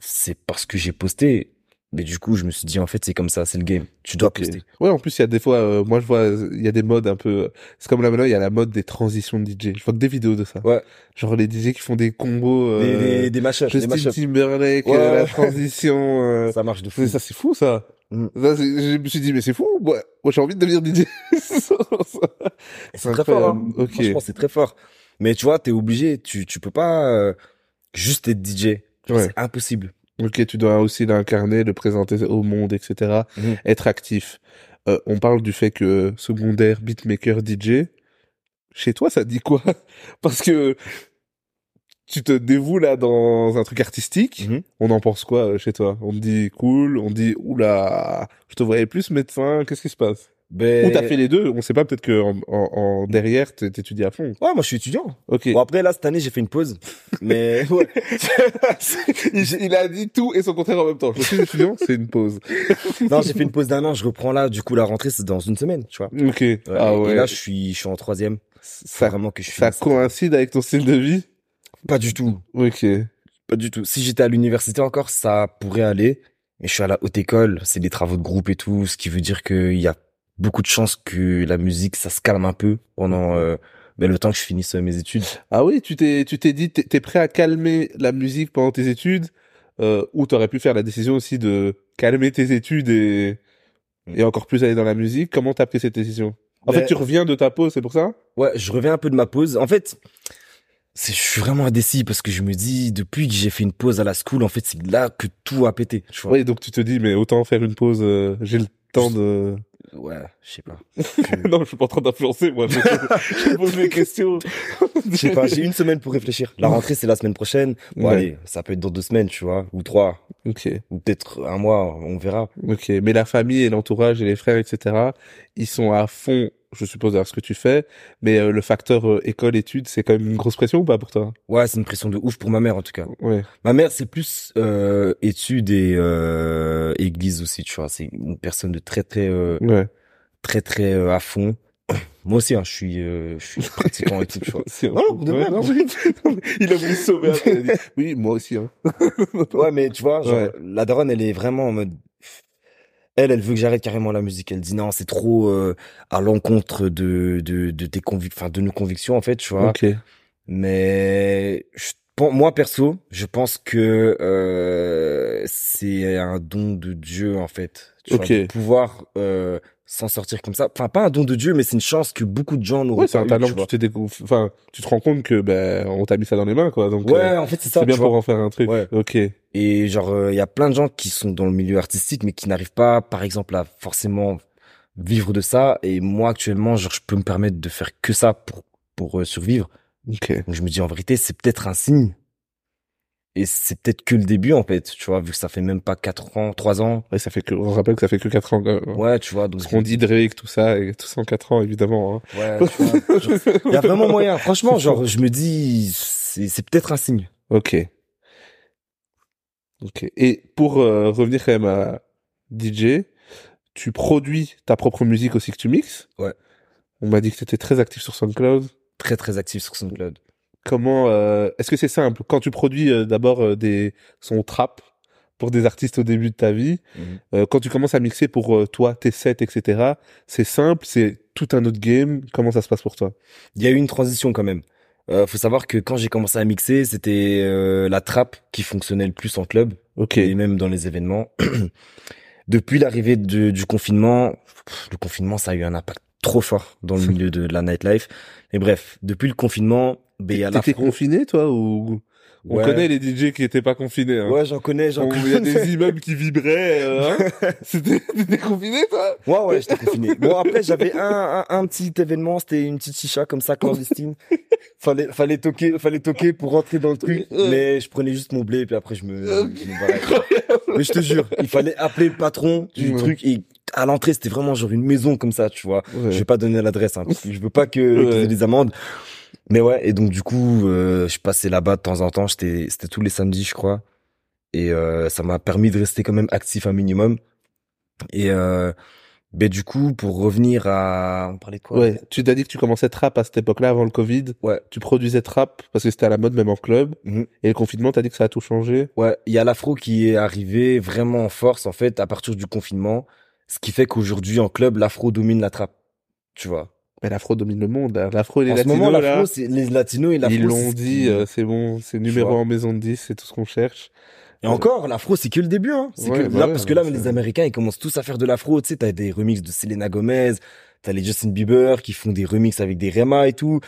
c'est parce que j'ai posté. Mais du coup, je me suis dit en fait, c'est comme ça, c'est le game. Tu dois poster. Ouais, en plus, il y a des fois, euh, moi, je vois, il y a des modes un peu, c'est comme là maintenant, il y a la mode des transitions de DJ. Je vois que des vidéos de ça. Ouais. Genre les DJ qui font des combos, Des, euh, des, des mashups, des Justin mashups. Timberlake, Ouais. euh, la transition, euh, Ça marche de fou. mais ça, c'est fou, ça. Mm. Ça, je me suis dit, mais c'est fou. Ouais, moi, j'ai envie de devenir DJ. C'est très fort. Hein. Franchement, c'est très fort. Mais tu vois, t'es obligé. Tu, tu peux pas euh, juste être DJ. Ouais. C'est impossible. Ok, tu dois aussi l'incarner, le présenter au monde, etc. Mhm. Être actif. Euh, on parle du fait que secondaire, beatmaker, DJ. Chez toi, ça dit quoi? Parce que tu te dévoues là dans un truc artistique. Mhm. On en pense quoi euh, chez toi? On te dit cool, on te dit oula, je te voyais plus médecin. Qu'est-ce qui se passe? Ben... Ou t'as fait les deux On sait pas. Peut-être que en, en, en derrière, t'é- t'étudies à fond. Ouais, moi, je suis étudiant. Ok. Bon, après, là, cette année, j'ai fait une pause. Mais, ouais. il, a dit tout et son contraire en même temps. Je suis étudiant, c'est une pause. non, j'ai fait une pause d'un an. Je reprends là. Du coup, la rentrée, c'est dans une semaine, tu vois. Ok. Ouais, ah ouais. Et là, je suis, je suis en troisième. Ça, vraiment que je ça finisse. coïncide avec ton style de vie? Pas du tout. Ok. Pas du tout. Si j'étais à l'université encore, ça pourrait aller. Mais je suis à la haute école, c'est des travaux de groupe et tout, ce qui veut dire qu'il y a beaucoup de chances que la musique, ça se calme un peu pendant euh, ben, le temps que je finisse euh, mes études. Ah oui, tu t'es, tu t'es dit, t'es, t'es prêt à calmer la musique pendant tes études, euh, ou t'aurais pu faire la décision aussi de calmer tes études et, et encore plus aller dans la musique. Comment t'as pris cette décision? En Ben, fait, tu reviens de ta pause, c'est pour ça? Ouais, je reviens un peu de ma pause. En fait, c'est, je suis vraiment indécis parce que je me dis, depuis que j'ai fait une pause à la school, en fait, c'est là que tout a pété. Tu vois. Oui, donc tu te dis, mais autant faire une pause, euh, j'ai le temps de... Ouais, je sais pas. non, je suis pas en train d'influencer, moi. Je, je pose mes questions. Je sais pas, j'ai une semaine pour réfléchir. La rentrée, c'est la semaine prochaine. Bon, Ouais. allez, ça peut être dans deux semaines, tu vois, ou trois, Ok, ou peut-être un mois, on verra. ok. Mais la famille et l'entourage et les frères, etc., ils sont à fond, je suppose, dans ce que tu fais. Mais euh, le facteur euh, école-études, c'est quand même une grosse pression ou pas pour toi Ouais, c'est une pression de ouf pour ma mère, en tout cas. Ouais. Ma mère, c'est plus euh, études et euh, église aussi, tu vois. C'est une personne de très, très, euh, Ouais. très, très euh, à fond. Moi aussi, hein, je suis, euh, je suis pratiquant et tout, tu vois. Non, de Ouais, non, il a voulu sauver après. il a dit, Oui, moi aussi. Hein. Ouais, mais tu vois, genre, Ouais. la daronne, elle est vraiment en mode. Elle, elle veut que j'arrête carrément la musique. Elle dit non, c'est trop euh, à l'encontre de de de tes convic enfin de nos convictions en fait, tu vois. Ok. Mais je moi perso, je pense que euh, c'est un don de Dieu en fait. Tu vois, Ok. de pouvoir euh, s'en sortir comme ça. Enfin, pas un don de Dieu, mais c'est une chance que beaucoup de gens n'auraient Ouais, c'est pas un eu, talent que vois. tu t'es Enfin, tu te rends compte que ben on t'a mis ça dans les mains, quoi. Donc Ouais, euh, en fait, c'est ça. c'est bien pour vois. en faire un truc. Ouais. Ok. Et genre, il y a plein de gens qui sont dans le milieu artistique, mais qui n'arrivent pas, par exemple, à forcément vivre de ça. Et moi, actuellement, genre, je peux me permettre de faire que ça pour pour euh, survivre. Ok. Donc je me dis en vérité, c'est peut-être un signe. Et c'est peut-être que le début en fait, tu vois, vu que ça fait même pas quatre ans, trois ans. Ouais, ça fait que on rappelle que ça fait que 4 ans. euh, Ouais, tu vois, donc Ce qu'on dit Drake, tout ça, et tout ça en 4 ans, évidemment. Hein. ouais, tu vois, genre, il y a vraiment moyen. Franchement, genre je me dis c'est c'est peut-être un signe. Ok. Ok. Et pour euh, revenir quand même à DJ, tu produis ta propre musique aussi que tu mixes. Ouais. On m'a dit que tu étais très actif sur SoundCloud. Très très actif sur SoundCloud. Comment euh, est-ce que c'est simple? Quand tu produis euh, d'abord euh, des sons trap pour des artistes au début de ta vie, Mhm. euh, quand tu commences à mixer pour euh, toi tes sets etc. C'est simple, c'est tout un autre game. Comment ça se passe pour toi? Il y a eu une transition quand même. Euh, faut savoir que quand j'ai commencé à mixer, c'était euh, la trappe qui fonctionnait le plus en club Ok. et même dans les événements. Depuis l'arrivée du, du confinement, pff, le confinement ça a eu un impact trop fort dans le milieu de, de la nightlife. Mais bref, depuis le confinement, ben il y a la T'étais confiné toi ou on Ouais. connaît les DJ qui étaient pas confinés. Hein. Ouais, j'en connais, j'en On- connais. Il y a des immeubles qui vibraient. euh, hein C'était t'étais confiné toi? Ouais, ouais, j'étais confiné. Bon, après, j'avais un, un, un petit événement, c'était une petite chicha comme ça, clandestine. fallait, fallait toquer, fallait toquer pour rentrer dans le truc. Mais je prenais juste mon blé, et puis après, je me, je me. Mais je te jure, il fallait appeler le patron du Ouais. truc et à l'entrée, c'était vraiment genre une maison comme ça, tu vois. Ouais. Je vais pas donner l'adresse, hein, parce que je veux pas que, qu'ils aient des amendes. Mais ouais, et donc du coup, euh, je passais là-bas de temps en temps. J'étais, c'était tous les samedis, je crois. Et euh, ça m'a permis de rester quand même actif un minimum. Et euh, ben du coup, pour revenir à, on parlait de quoi? Ouais, tu t'as dit que tu commençais trap à cette époque-là avant le Covid. Ouais. Tu produisais trap parce que c'était à la mode même en club. Mhm. Et le confinement, t'as dit que ça a tout changé. Ouais, il y a l'afro qui est arrivé vraiment en force en fait à partir du confinement, ce qui fait qu'aujourd'hui en club, l'afro domine la trappe. Tu vois? Mais l'afro domine le monde. hein. L'afro et les en ce latinos, moment, là, l'afro, c'est les latinos et l'afro. ils l'ont dit, euh, c'est bon, c'est numéro en maison de 10, c'est tout ce qu'on cherche. Et encore, l'afro, c'est que le début, hein. C'est Ouais, que bah là, ouais, parce que là, c'est- les Américains, ils commencent tous à faire de l'afro. Tu sais, t'as des remixes de Selena Gomez, t'as les Justin Bieber qui font des remixes avec des Rema et tout.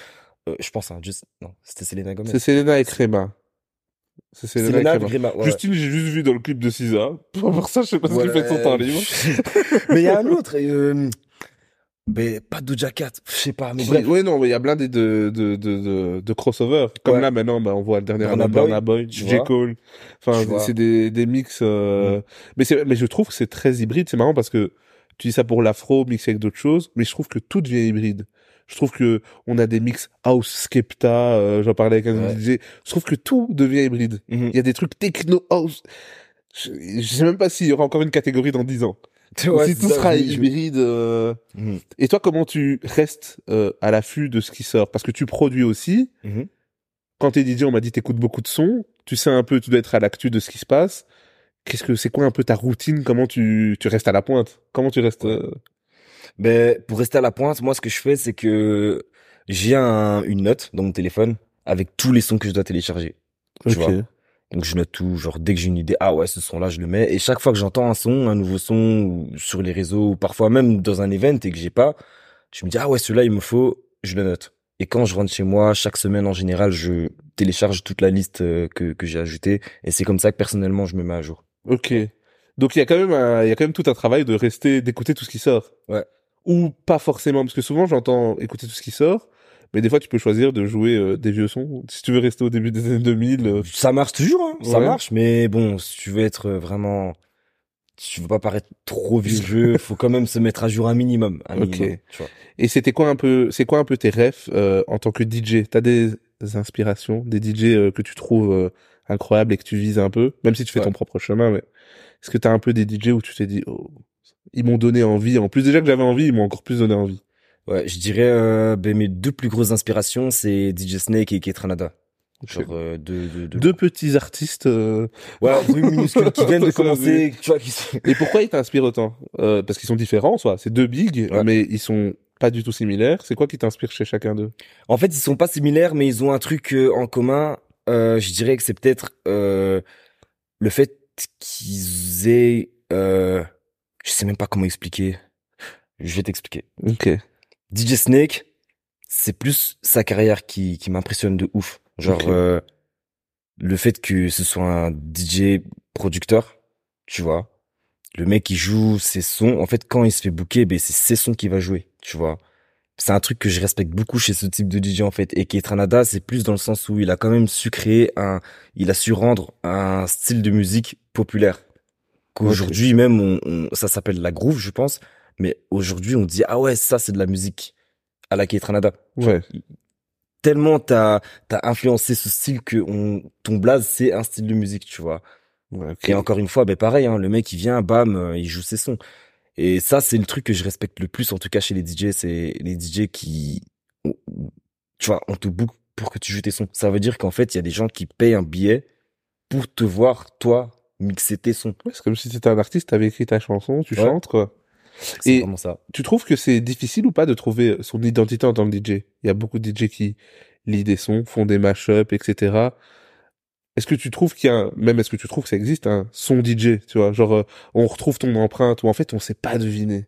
Euh, je pense, hein, juste, non, c'était Selena Gomez. C'est Selena et Crema. C'est Selena. Rema, ouais. Justine, j'ai juste vu dans le clip de Cisa. Pour voir ça, je sais pas ce qu'il Ouais. fait de son temps libre. mais il y a un autre, euh, mais pas Doja Cat, je sais pas, mais bref. Ouais, non, mais il y a plein de, de, de, de, de, de crossover. Comme Ouais. là, maintenant, bah, on voit le dernier album Boy, Burna Boy, J. Cole. Enfin, c'est des, des mix, euh... mais c'est, mais je trouve que c'est très hybride. C'est marrant parce que tu dis ça pour l'afro, mixé avec d'autres choses, mais je trouve que tout devient hybride. Je trouve que on a des mix house, skepta, euh, j'en parlais avec un Ouais. DJ. Je trouve que tout devient hybride. Mhm. Il y a des trucs techno house. Je, je sais même pas s'il y aura encore une catégorie dans 10 ans. Ouais, si c'est tout sera hybride, euh, Mhm. et toi, comment tu restes euh, à l'affût de ce qui sort? Parce que tu produis aussi. Mhm. Quand t'es DJ, on m'a dit t'écoutes beaucoup de sons. Tu sais un peu, tu dois être à l'actu de ce qui se passe. Qu'est-ce que c'est quoi un peu ta routine? Comment tu tu restes à la pointe? Comment tu restes euh, Ben, pour rester à la pointe, moi, ce que je fais, c'est que j'ai un, une note dans mon téléphone avec tous les sons que je dois télécharger. Tu vois? Donc, je note tout. Genre, dès que j'ai une idée, ah ouais, ce son-là, je le mets. Et chaque fois que j'entends un son, un nouveau son, sur les réseaux, ou parfois même dans un event et que j'ai pas, je me dis, ah ouais, celui-là, il me faut, je le note. Et quand je rentre chez moi, chaque semaine, en général, je télécharge toute la liste euh, que, que j'ai ajoutée. Et c'est comme ça que, personnellement, je me mets à jour. Ok. Donc il y a quand même un- il y a quand même tout un travail de rester d'écouter tout ce qui sort. Ouais. Ou pas forcément parce que souvent j'entends écouter tout ce qui sort, mais des fois tu peux choisir de jouer euh, des vieux sons. Si tu veux rester au début des années 2000, euh, Ça marche toujours, hein. Ça Ouais. marche, mais bon, si tu veux être vraiment, si tu veux pas paraître trop vieux jeu, faut quand même se mettre à jour un minimum, un Ok. minimum, tu vois. Et c'était quoi un peu, c'est quoi un peu tes refs euh, en tant que DJ T'as des inspirations, des DJ euh, que tu trouves euh, incroyables et que tu vises un peu, même si tu fais Ouais. ton propre chemin. Mais est-ce que t'as un peu des DJ où tu t'es dit, oh, ils m'ont donné envie. En plus déjà que j'avais envie, ils m'ont encore plus donné envie. Ouais, je dirais, euh, ben, mes deux plus grosses inspirations, c'est DJ Snake et Ketranada. Genre, euh, deux, deux, deux. Deux petits artistes. euh, Ouais, deux minuscules qui viennent de commencer, tu vois, qui. Et pourquoi ils t'inspirent autant? Euh, Parce qu'ils sont différents, soit. C'est deux bigs, Ouais. mais ils sont pas du tout similaires. C'est quoi qui t'inspire chez chacun d'eux? En fait, ils sont pas similaires, mais ils ont un truc euh, en commun. Euh, je dirais que c'est peut-être euh, le fait qu'ils aient... Je sais même pas comment expliquer. Je vais t'expliquer. Ok. DJ Snake, c'est plus sa carrière qui, qui m'impressionne de ouf. Genre, euh, le fait que ce soit un DJ producteur, tu vois. Le mec qui joue ses sons, en fait, quand il se fait booker, ben, c'est ses sons qu'il va jouer, tu vois. C'est un truc que je respecte beaucoup chez ce type de DJ, en fait. Et Ketranada, c'est plus dans le sens où il a quand même su créer un, il a su rendre un style de musique populaire. Qu'aujourd'hui, même, on, on- ça s'appelle la groove, je pense. Mais aujourd'hui, on dit, ah ouais, ça, c'est de la musique à la Ketranada. Ouais. Tellement t'as, t'as influencé ce style que on, ton blaze, c'est un style de musique, tu vois. ouais. Et encore une fois, ben pareil, hein, le mec, il vient, bam, euh, il joue ses sons. Et ça, c'est le truc que je respecte le plus, en tout cas chez les DJ, c'est les DJ qui, tu vois, on te book pour que tu joues tes sons. Ça veut dire qu'en fait, il y a des gens qui payent un billet pour te voir, toi, mixer tes sons. Ouais, c'est comme si t'étais un artiste, t'avais écrit ta chanson, tu Ouais. chantes, quoi. C'est Et- vraiment ça. Tu trouves que c'est difficile ou pas de trouver son identité en tant que DJ Il y a beaucoup de DJ qui lisent des sons, font des mashups, etc. Est-ce que tu trouves qu'il y a, un- même est-ce que tu trouves que ça existe un son DJ, tu vois, genre euh, on retrouve ton empreinte ou en fait on sait pas deviner.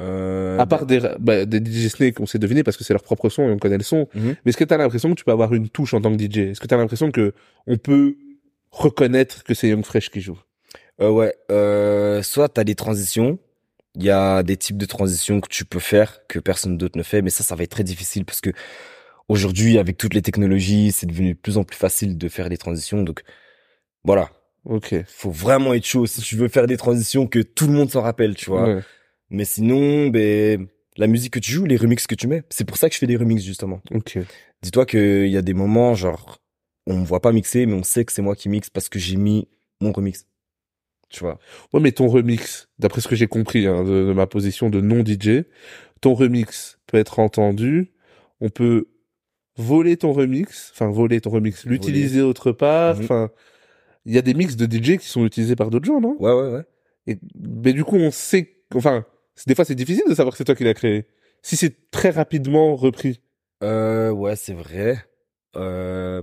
Euh, À part des, bah, des DJ Snake, on sait deviner parce que c'est leur propre son et on connaît le son. Mhm. Mais est-ce que t'as l'impression que tu peux avoir une touche en tant que DJ Est-ce que t'as l'impression que on peut reconnaître que c'est Young Fresh qui joue Euh, ouais, euh, soit t'as des transitions, il y a des types de transitions que tu peux faire que personne d'autre ne fait, mais ça, ça va être très difficile parce que aujourd'hui, avec toutes les technologies, c'est devenu de plus en plus facile de faire des transitions. Donc, voilà, Ok. faut vraiment être chaud si tu veux faire des transitions que tout le monde s'en rappelle, tu vois. Ouais. Mais sinon, ben, la musique que tu joues, les remixes que tu mets, c'est pour ça que je fais des remixes justement. Ok. Dis-toi qu'il y a des moments, genre, on me voit pas mixer, mais on sait que c'est moi qui mixe parce que j'ai mis mon remix. Tu vois. Ouais, mais ton remix, d'après ce que j'ai compris hein, de, de ma position de non DJ, ton remix peut être entendu. On peut voler ton remix, enfin voler ton remix, l'utiliser autre part. Mhm. Enfin, il y a des mix de DJ qui sont utilisés par d'autres gens, non? Ouais, ouais, ouais. Et mais du coup, on sait, enfin, des fois c'est difficile de savoir que c'est toi qui l'as créé. Si c'est très rapidement repris, Euh, ouais, c'est vrai. Euh,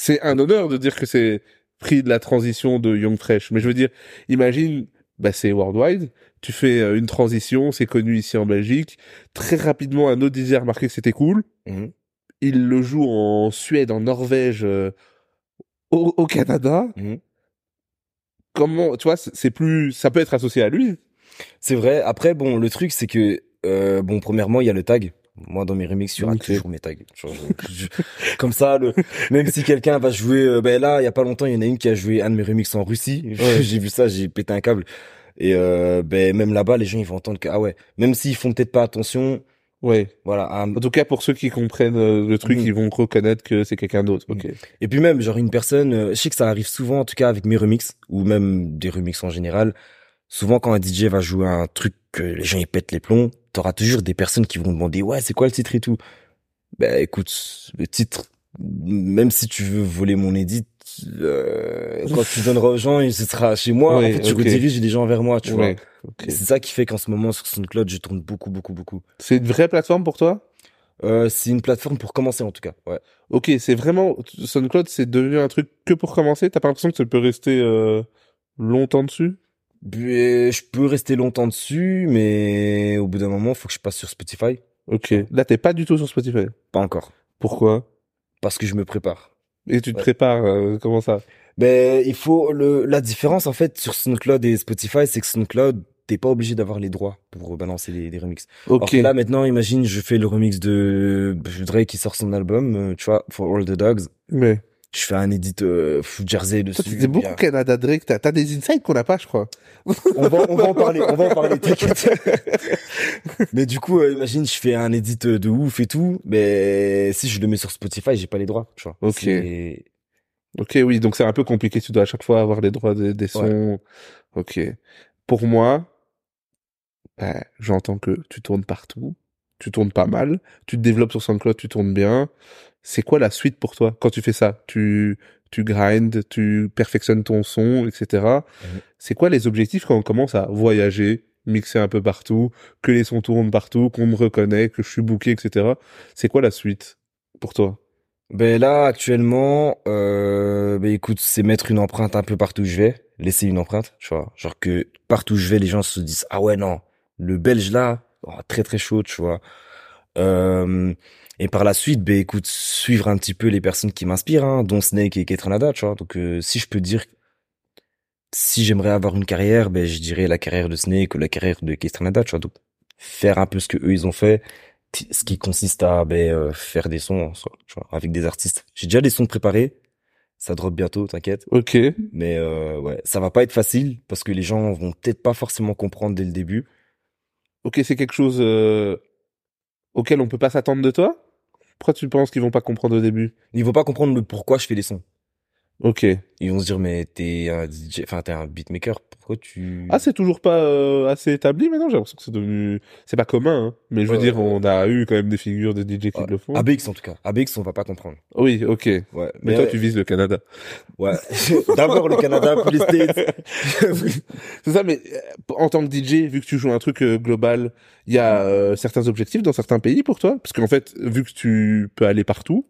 c'est un honneur de dire que c'est pris de la transition de Young Fresh. Mais je veux dire, imagine, bah c'est worldwide. Tu fais euh, une transition, c'est connu ici en Belgique. Très rapidement, un autre DJ a remarqué que c'était cool. mhm, Il le joue en Suède, en Norvège, euh, au, au Canada. mhm. Comment, tu vois, c'est c'est plus, ça peut être associé à lui. C'est vrai. Après, bon, le truc, c'est que, euh, bon, premièrement, il y a le tag. Moi, dans mes remixes, il y aura Ok. toujours mes tags. Tu vois, je- je- comme ça, le, même si quelqu'un va jouer, euh, ben là, il y a pas longtemps, il y en a une qui a joué un de mes remixes en Russie. Ouais. j'ai vu ça, j'ai pété un câble. Et euh, ben même là-bas, les gens ils vont entendre que ah ouais, même s'ils font peut-être pas attention, Ouais. voilà. En tout cas, pour ceux qui comprennent euh, le truc, Mhm. ils vont reconnaître que c'est quelqu'un d'autre. Ok. Et puis même, genre une personne, je sais que ça arrive souvent, en tout cas avec mes remixes ou même des remixes en général. Souvent, quand un DJ va jouer un truc que les gens ils pètent les plombs, t'auras toujours des personnes qui vont demander ouais, c'est quoi le titre et tout. Ben écoute, le titre, même si tu veux voler mon edit, euh, quand tu donneras aux gens, ce sera chez moi. Ouais, en fait, tu ok. rediriges les gens vers moi, tu vois. Ouais. C'est ça qui fait qu'en ce moment sur SoundCloud, je tourne beaucoup, beaucoup, beaucoup. C'est une vraie plateforme pour toi? Euh, c'est une plateforme pour commencer en tout cas. Ouais. Ok, c'est vraiment SoundCloud, c'est devenu un truc que pour commencer? T'as pas l'impression que ça peut rester euh, longtemps dessus? Je peux rester longtemps dessus, mais au bout d'un moment, faut que je passe sur Spotify. Ok. Là, t'es pas du tout sur Spotify. Pas encore, Pourquoi? Parce que je me prépare. Et tu te Ouais. prépares euh, Comment ça? Ben, il faut le la différence en fait sur SoundCloud et Spotify, c'est que SoundCloud, t'es pas obligé d'avoir les droits pour balancer les, les remixes. Alors Ok. que là maintenant, imagine, je fais le remix de Drake qui sort son album, euh, tu vois, For All the Dogs. Mais Je fais un edit euh, Jersey dessus. t'es beaucoup bien. Canada Drake. T'as as des insights qu'on n'a pas, je crois. on va, on va en parler, on va en parler, t'inquiète. mais du coup, euh, imagine, je fais un edit de ouf et tout, mais si je le mets sur Spotify, j'ai pas les droits, tu vois. Ok. Ok, oui, donc c'est un peu compliqué. Tu dois à chaque fois avoir les droits des, des sons. Ok. Pour moi, ben, j'entends que tu tournes partout, tu tournes pas mal, tu te développes sur SoundCloud, tu tournes bien. C'est quoi la suite pour toi quand tu fais ça? Tu tu grindes, tu perfectionnes ton son, etc. C'est quoi les objectifs quand on commence à voyager, mixer un peu partout, que les sons tournent partout, qu'on me reconnaît, que je suis booké, etc. C'est quoi la suite pour toi? Ben là, actuellement, euh, ben écoute, c'est mettre une empreinte un peu partout où je vais, laisser une empreinte, tu vois. Genre que partout où je vais, les gens se disent, ah ouais, non, le belge là, oh, très très chaud, tu vois. Euh, et par la suite, ben écoute, suivre un petit peu les personnes qui m'inspirent, hein, dont Snake et Ketranada, tu vois. Donc euh, si je peux dire, si j'aimerais avoir une carrière, ben je dirais la carrière de Snake ou la carrière de Ketranada, tu vois. Donc faire un peu ce que eux ils ont fait, ce qui consiste à ben, euh, faire des sons tu vois, avec des artistes. J'ai déjà des sons préparés, ça drop bientôt, t'inquiète. Ok. Mais euh, ouais, ça va pas être facile parce que les gens vont peut-être pas forcément comprendre dès le début. Ok, c'est quelque chose euh, auquel on peut pas s'attendre de toi? Pourquoi tu penses qu'ils vont pas comprendre au début? Ils vont pas comprendre le pourquoi je fais des sons. Ok. Ils vont se dire, mais t'es un DJ, enfin, t'es un beatmaker, pourquoi tu... Ah, c'est toujours pas euh, assez établi maintenant. J'ai l'impression que c'est devenu, c'est pas commun, hein. mais je veux dire, on a eu quand même des figures de DJ qui le font. ABX en tout cas. ABX, on va pas comprendre. Oui, ok. Ouais. Mais toi, tu vises le Canada. Ouais. D'abord le Canada, puis les States. C'est ça, mais euh, en tant que DJ, vu que tu joues un truc euh, global, il y a euh, certains objectifs dans certains pays pour toi, parce qu'en fait, vu que tu peux aller partout,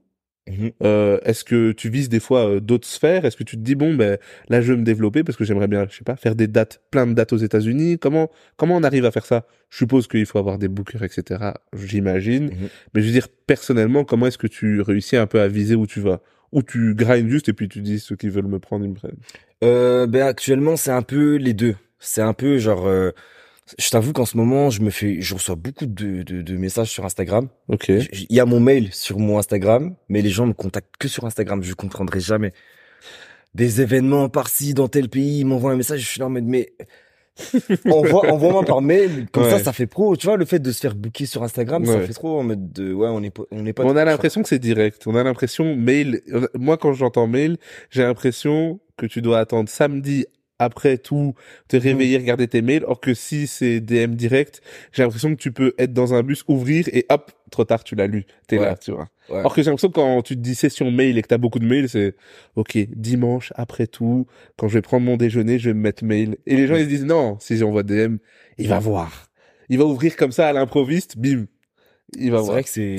Mhm. euh, est-ce que tu vises des fois euh, d'autres sphères? Est-ce que tu te dis bon, ben là, je veux me développer parce que j'aimerais bien, je sais pas, faire des dates, plein de dates aux États-Unis. Comment comment on arrive à faire ça? Je suppose qu'il faut avoir des bookers, etc. J'imagine. Mhm. Mais je veux dire personnellement, comment est-ce que tu réussis un peu à viser où tu vas? Ou tu grindes juste et puis tu dis ceux qui veulent me prendre, ils me prennent. Euh, ben actuellement c'est un peu les deux. C'est un peu genre, euh, je t'avoue qu'en ce moment je me fais, je reçois beaucoup de, de, de messages sur Instagram. Ok. Il y a mon mail sur mon Instagram, mais les gens me contactent que sur Instagram. Je comprendrai jamais. Des événements par-ci dans tel pays, ils m'envoient un message, je suis là en mode mais envoie, envoie-moi par mail, comme Ouais. ça ça fait pro. Tu vois le fait de se faire booker sur Instagram, ça fait trop en mode de ouais on est pas- on est pas. On a l'impression que c'est direct. On a l'impression mail. Moi, quand j'entends mail, j'ai l'impression que tu dois attendre samedi après tout, te Mm. réveiller, regarder tes mails. Or que si c'est DM direct, j'ai l'impression que tu peux être dans un bus, ouvrir et hop, trop tard, tu l'as lu. T'es Ouais. là, tu vois. Ouais. Or que j'ai l'impression que quand tu te dis session mail et que t'as beaucoup de mails, c'est ok, dimanche après tout, quand je vais prendre mon déjeuner, je vais me mettre mail. Et les gens ils se disent non, si j'envoie DM, il va voir. Il va ouvrir comme ça à l'improviste, bim, il va C'est voir. vrai que c'est.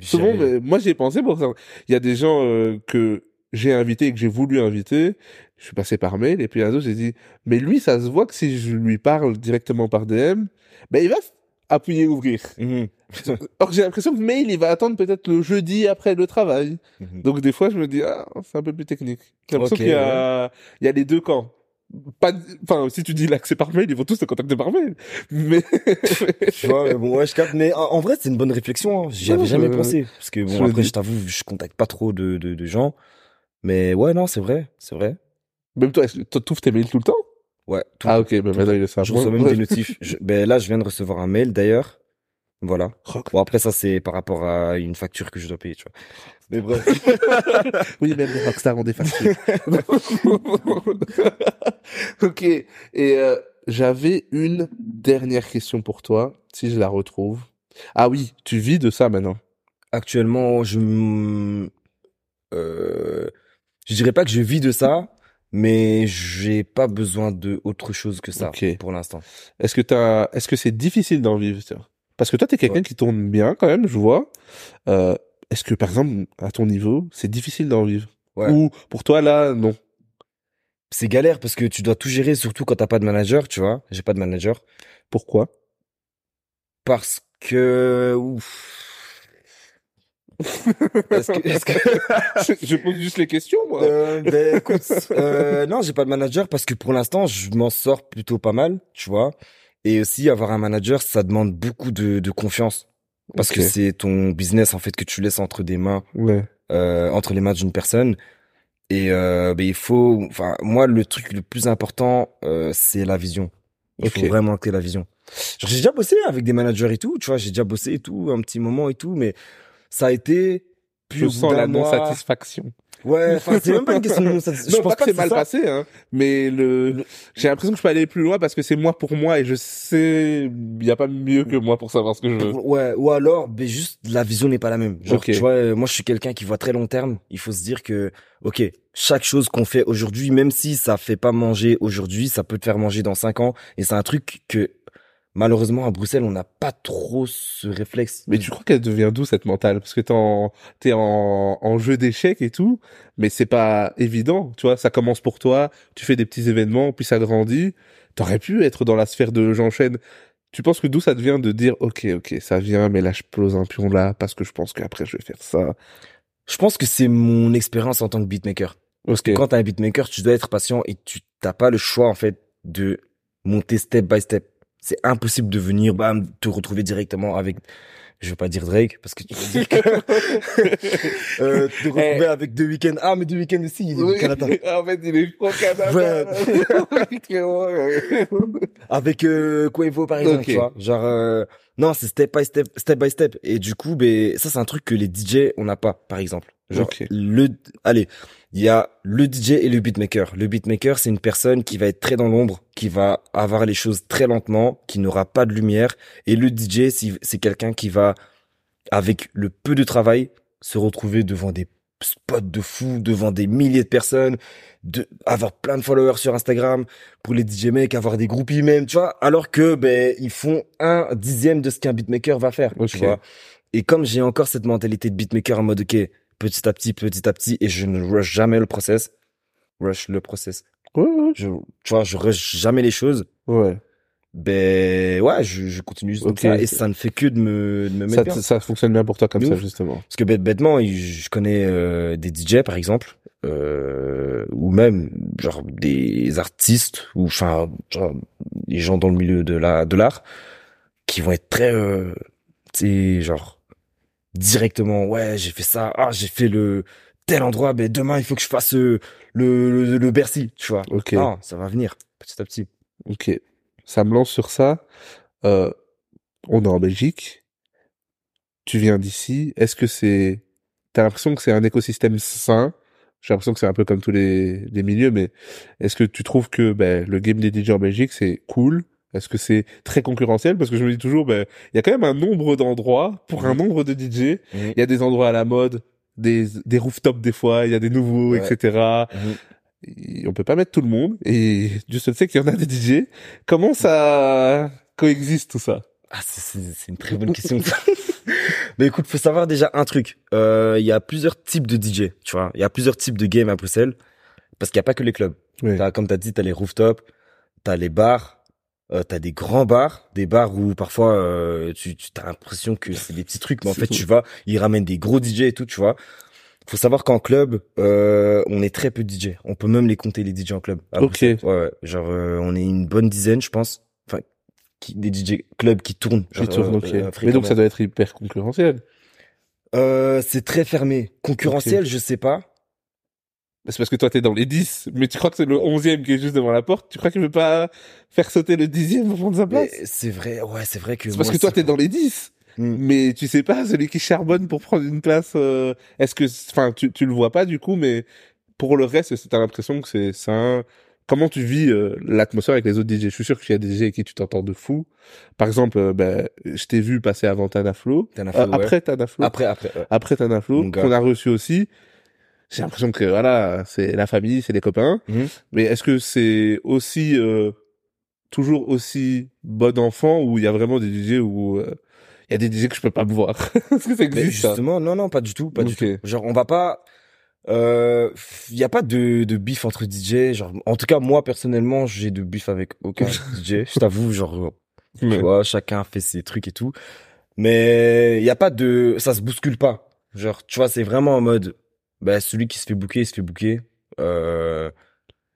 Souvent, mais moi j'y ai pensé pour ça. Il y a des gens euh, que j'ai invités et que j'ai voulu inviter. Je suis passé par mail et puis un jour j'ai dit, mais lui ça se voit que si je lui parle directement par DM, ben il va appuyer ouvrir. Mhm. Or j'ai l'impression que mail il va attendre peut-être le jeudi après le travail. Mhm. Donc des fois je me dis ah c'est un peu plus technique. J'ai l'impression qu'il y a il y a les deux camps. Pas enfin si tu dis là que c'est par mail ils vont tous te contacter par mail. Mais tu vois, mais bon, ouais, je capte. Mais en, en vrai, c'est une bonne réflexion. Hein. J'y avais jamais je- pensé. Parce que je bon, le après, je t'avoue, je contacte pas trop de, de, de gens. Mais ouais, non, c'est vrai, c'est vrai. Même toi tu ouvres tes mails tout le temps? Ouais. tout- Ah ok ben maintenant il le savent. je reçois même des notifs. Je- ben là, je viens de recevoir un mail d'ailleurs. Voilà. Rock. Bon, après, ça, c'est par rapport à une facture que je dois payer, tu vois. Mais bref. Oui, même les rockstars ont des factures. ok. Et euh, j'avais une dernière question pour toi, si je la retrouve. Ah oui, tu vis de ça maintenant. Actuellement, je euh, je dirais pas que je vis de ça, mais j'ai pas besoin de autre chose que ça pour l'instant. Est-ce que t'as, est-ce que c'est difficile d'en vivre Parce que toi, t'es quelqu'un Ouais. qui tourne bien quand même, je vois. Euh, est-ce que par exemple, à ton niveau, c'est difficile d'en vivre? Ouais. Ou pour toi là, non? C'est galère parce que tu dois tout gérer, surtout quand t'as pas de manager, tu vois. J'ai pas de manager. Pourquoi? Parce que, ouf. Est-ce que, est-ce que, je, je pose juste les questions, moi? Euh, ben, écoute, euh, non, j'ai pas de manager parce que pour l'instant, je m'en sors plutôt pas mal, tu vois. Et aussi, avoir un manager, ça demande beaucoup de, de confiance. Parce que c'est ton business, en fait, que tu laisses entre des mains, Ouais. euh, entre les mains d'une personne. Et, euh, ben, il faut, enfin, moi, le truc le plus important, euh, c'est la vision. Il faut vraiment que la vision. Genre, j'ai déjà bossé avec des managers et tout, tu vois, j'ai déjà bossé et tout, un petit moment et tout, mais ça a été, puis Je sens la non-satisfaction. Ouais, enfin, c'est même pas une question de non-satisfaction. Non, Je pense pas que c'est mal ça. passé, hein, mais le, j'ai l'impression que je peux aller plus loin parce que c'est moi pour moi et je sais, il y a pas mieux que moi pour savoir ce que je veux. Ouais, ou alors, ben juste la vision n'est pas la même. Genre, Ok. tu vois, euh, moi je suis quelqu'un qui voit très long terme. Il faut se dire que, ok, chaque chose qu'on fait aujourd'hui, même si ça fait pas manger aujourd'hui, ça peut te faire manger dans cinq ans. Et c'est un truc que malheureusement à Bruxelles, on n'a pas trop ce réflexe. Mais tu crois qu'elle devient d'où cette mentale? Parce que t'es en, en, en jeu d'échecs et tout, mais c'est pas évident, tu vois. Ça commence pour toi, tu fais des petits événements, puis ça grandit. T'aurais pu être dans la sphère de j'enchaîne. Tu penses que d'où ça devient de dire ok ok ça vient mais là je pose un pion là parce que je pense qu'après je vais faire ça. Je pense que c'est mon expérience en tant que beatmaker. Parce que quand t'es un beatmaker, tu dois être patient et tu t'as pas le choix en fait de monter step by step. C'est impossible de venir bam, te retrouver directement avec je veux pas dire Drake parce que tu dire que euh, te retrouver avec deux week-ends. Ah mais deux week-ends aussi, il est du Canada. en fait, il est pro Canada. Avec euh, Quavo par exemple, Ok. tu vois. Genre euh, non, c'est step by step, step by step. Et du coup, ben ça c'est un truc que les DJ on n'a pas, par exemple. Genre Ok. le, allez, Il y a le DJ et le beatmaker. Le beatmaker, c'est une personne qui va être très dans l'ombre, qui va avoir les choses très lentement, qui n'aura pas de lumière. Et le DJ, c'est quelqu'un qui va, avec le peu de travail, se retrouver devant des spots de fou, devant des milliers de personnes, de avoir plein de followers sur Instagram, pour les DJ mecs, avoir des groupies même, tu vois, alors que ben ils font un dixième de ce qu'un beatmaker va faire, tu vois. Et comme j'ai encore cette mentalité de beatmaker en mode ok, petit à petit, petit à petit, et je ne rush jamais le process, rush le process. Ouais, ouais. Je, tu vois, je rush jamais les choses. Ouais. Ben ouais, je, je continue comme ça et ça ne fait que de me, de me mettre Ça, bien. ça fonctionne bien pour toi comme De ça, ouf. justement. Parce que bête, bêtement, je connais euh, des DJ par exemple, euh, ou même genre des artistes ou enfin genre des gens dans le milieu de la de l'art qui vont être très, euh, tu sais, genre directement ouais j'ai fait ça, ah j'ai fait le tel endroit, ben demain il faut que je fasse euh, le, le le Bercy, tu vois. Ok. Ah ça va venir petit à petit. Ok. Ça me lance sur ça. Euh, on est en Belgique. Tu viens d'ici. Est-ce que c'est, t'as l'impression que c'est un écosystème sain? J'ai l'impression que c'est un peu comme tous les, les milieux, mais est-ce que tu trouves que ben, le game des DJ en Belgique, c'est cool? Est-ce que c'est très concurrentiel? Parce que je me dis toujours, ben, il y a quand même un nombre d'endroits pour un nombre de DJ. Il y a des endroits à la mode, des, des rooftops des fois, il y a des nouveaux, Ouais. etc. Et on peut pas mettre tout le monde et Dieu seul sait qu'il y en a des DJ. Comment ça coexiste tout ça? Ah, c'est- une très bonne question. Mais écoute, faut savoir déjà un truc. Euh, Il y a plusieurs types de DJ, tu vois. Il y a plusieurs types de games à Bruxelles. Parce qu'il n'y a pas que les clubs. Oui. Comme t'as dit, t'as les rooftops, t'as les bars, euh, t'as des grands bars, des bars où parfois euh, tu, tu as l'impression que c'est des petits trucs, mais en fait tout. tu vas, ils ramènent des gros DJ et tout, tu vois. Faut savoir qu'en club, euh, on est très peu de DJ. On peut même les compter les DJ en club. à Ok. Ouais, ouais. Genre euh, on est une bonne dizaine, je pense. Enfin, qui, des DJ clubs qui tournent. Qui genre, tourne, euh, ok. euh, Mais donc ça doit être hyper concurrentiel. Euh, c'est très fermé. Concurrentiel, je sais pas. C'est parce que toi t'es dans les 10, mais tu crois que c'est le 11e qui est juste devant la porte? Tu crois qu'il veut pas faire sauter le 10e au fond de sa place? C'est vrai, ouais, c'est vrai que. C'est parce que toi t'es dans les 10. Hmm. Mais tu sais pas, celui qui charbonne pour prendre une place, euh, est-ce que, enfin, tu, tu le vois pas du coup, mais pour le reste, t'as l'impression que c'est ça. Comment tu vis euh, l'atmosphère avec les autres DJ Je suis sûr qu'il y a des DJ avec qui tu t'entends de fou. Par exemple, euh, ben, je t'ai vu passer avant Tanaflo, Tanaflo, Euh, ouais. après Tanaflo, Après, après. ouais. après Tanaflo, qu'on a reçu aussi. J'ai l'impression que voilà, c'est la famille, c'est les copains. Mhm. Mais est-ce que c'est aussi euh, toujours aussi bon enfant ou il y a vraiment des DJ où euh, il y a des DJ que je peux pas me voir? Est-ce que ça existe justement, non, non, pas du tout, pas du tout. Genre, on va pas. Euh, il y a pas de, de bif entre DJ. Genre, en tout cas, moi personnellement, j'ai de bif avec aucun DJ. Je t'avoue, genre, tu Ouais. vois, chacun fait ses trucs et tout. Mais il y a pas de, ça se bouscule pas. Genre, tu vois, c'est vraiment en mode, bah, celui qui se fait bouquer, il se fait bouquer. Euh,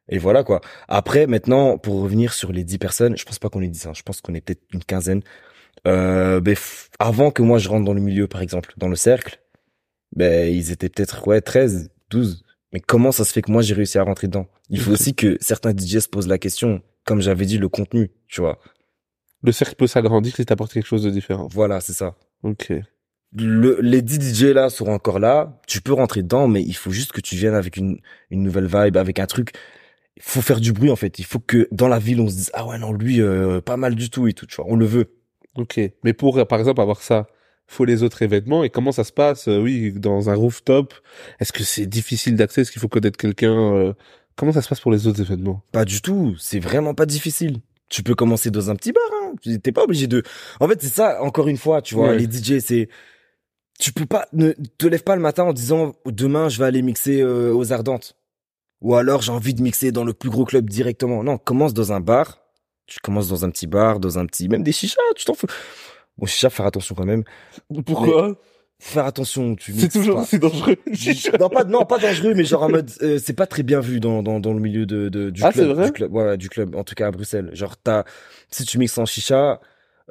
et voilà, quoi. Après, maintenant, pour revenir sur les 10 personnes, je pense pas qu'on est 10, hein, je pense qu'on est peut-être une quinzaine. Euh, f- avant que moi je rentre dans le milieu, par exemple, dans le cercle, ben, ils étaient peut-être, ouais, 13, 12. Mais comment ça se fait que moi j'ai réussi à rentrer dedans? Il faut aussi que certains DJ se posent la question, comme j'avais dit, le contenu, tu vois. Le cercle peut s'agrandir si t'apportes quelque chose de différent. Voilà, c'est ça. Ok. Le, les 10 DJ là seront encore là. Tu peux rentrer dedans, mais il faut juste que tu viennes avec une, une nouvelle vibe, avec un truc. Il faut faire du bruit, en fait. Il faut que dans la ville, on se dise, ah ouais, non, lui, euh, pas mal du tout et tout, tu vois. On le veut. Ok. Mais pour, par exemple, avoir ça, faut les autres événements. Et comment ça se passe euh, Oui, dans un rooftop? Est-ce que c'est difficile d'accès? Est-ce qu'il faut connaître quelqu'un euh, Comment ça se passe pour les autres événements? Pas du tout. C'est vraiment pas difficile. Tu peux commencer dans un petit bar, hein. Tu- T'es pas obligé de. En fait, c'est ça, encore une fois, tu vois, Ouais. les DJ, c'est. Tu peux pas. Ne te lève pas le matin en disant demain, je vais aller mixer euh, aux Ardentes. Ou alors, j'ai envie de mixer dans le plus gros club directement. Non, commence dans un bar. Tu commences dans un petit bar, dans un petit. Même des chichas, tu t'en fous. Bon, chicha, faire attention quand même. Pourquoi Faire attention, tu C'est toujours aussi dangereux. non pas non pas dangereux mais genre en mode euh, c'est pas très bien vu dans dans dans le milieu de, de du Ah, club c'est vrai du club ouais, du club en tout cas à Bruxelles genre t'as si tu mixes en chicha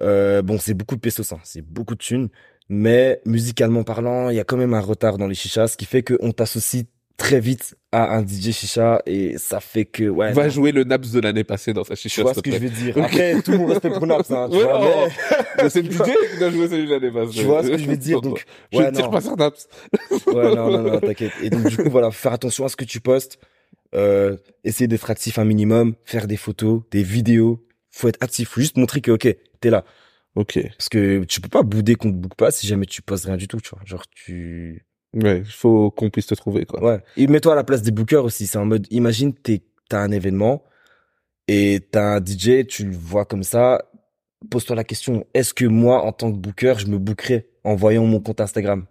euh, bon c'est beaucoup de pesos hein, c'est beaucoup de thunes mais musicalement parlant il y a quand même un retard dans les chichas ce qui fait que on t'associe très vite à un DJ chicha et ça fait que ouais. Va non. jouer le Naps de l'année passée dans sa tu chicha. vois s'il ce que je veux dire. Après tout mon respect pour Naps hein, tu Ouais, vois, oh. mais- Mais c'est le DJ qui doit jouer celui de l'année passée. tu vois ce que je veux dire donc Je ouais ne tire non. pas sur Naps. Ouais, non, non, non, t'inquiète. Et donc, du coup, voilà, faire attention à ce que tu postes, euh, essayer d'être actif un minimum, faire des photos, des vidéos. Faut être actif. Faut juste montrer que, ok, t'es là. Ok. Parce que tu peux pas bouder qu'on te boucle pas si jamais tu postes rien du tout, tu vois. Genre, tu, Ouais, il faut qu'on puisse te trouver, quoi. ouais. Et mets-toi à la place des bookers aussi. C'est en mode, imagine, t'es, t'as un événement et t'as un DJ, tu le vois comme ça. Pose-toi la question, est-ce que moi, en tant que booker, je me bookerais en voyant mon compte Instagram?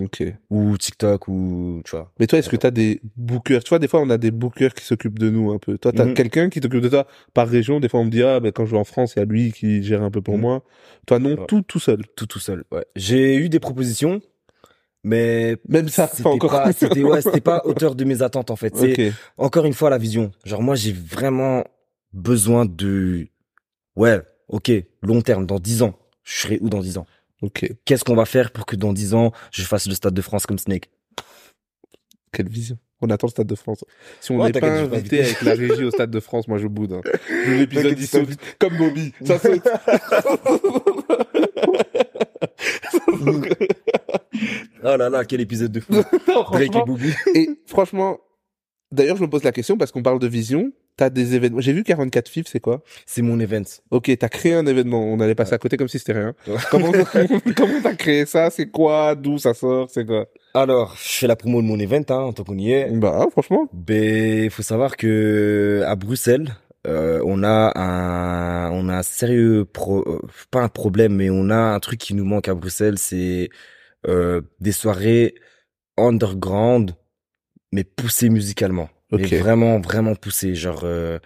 Ok. ou TikTok ou, tu vois. Mais toi, est-ce que t'as des bookers? Tu vois, des fois, on a des bookers qui s'occupent de nous un peu. Toi, t'as Mhm. quelqu'un qui t'occupe de toi par région? Des fois, on me dit, ah, ben, quand je vais en France, il y a lui qui gère un peu pour Mhm. moi. Toi, non, Ouais. tout, tout seul. tout tout seul. Ouais. J'ai eu des propositions, mais Même ça, c'était pas encore. pas, c'était ouais, c'était pas hauteur de mes attentes en fait. C'est ok. encore une fois la vision. Genre moi j'ai vraiment besoin de ouais, OK, long terme dans 10 ans. Je serai où dans 10 ans? Qu'est-ce qu'on va faire pour que dans 10 ans, je fasse le stade de France comme Snake? Quelle vision. On attend le Stade de France. Si on n'est pas invité avec la régie au Stade de France, moi, je boude. Hein. L'épisode, il saute. Comme Bobby. Ça saute. Oh là là, quel épisode de fou. Non. Et franchement, d'ailleurs, je me pose la question parce qu'on parle de vision. T'as des événements. J'ai vu 44 FIF, c'est quoi? C'est mon event. Ok, t'as créé un événement. On allait passer à côté comme si c'était rien. Ouais. Comment comment t'as créé ça? C'est quoi? D'où ça sort? C'est quoi? Alors, je fais la promo de mon event hein, tant qu'on y est. Bah, franchement. Ben, faut savoir que à Bruxelles, euh, on a un, on a un sérieux pro, euh, pas un problème, mais on a un truc qui nous manque à Bruxelles, c'est euh, des soirées underground, mais poussées musicalement. Ok. Mais vraiment, vraiment poussées, genre euh,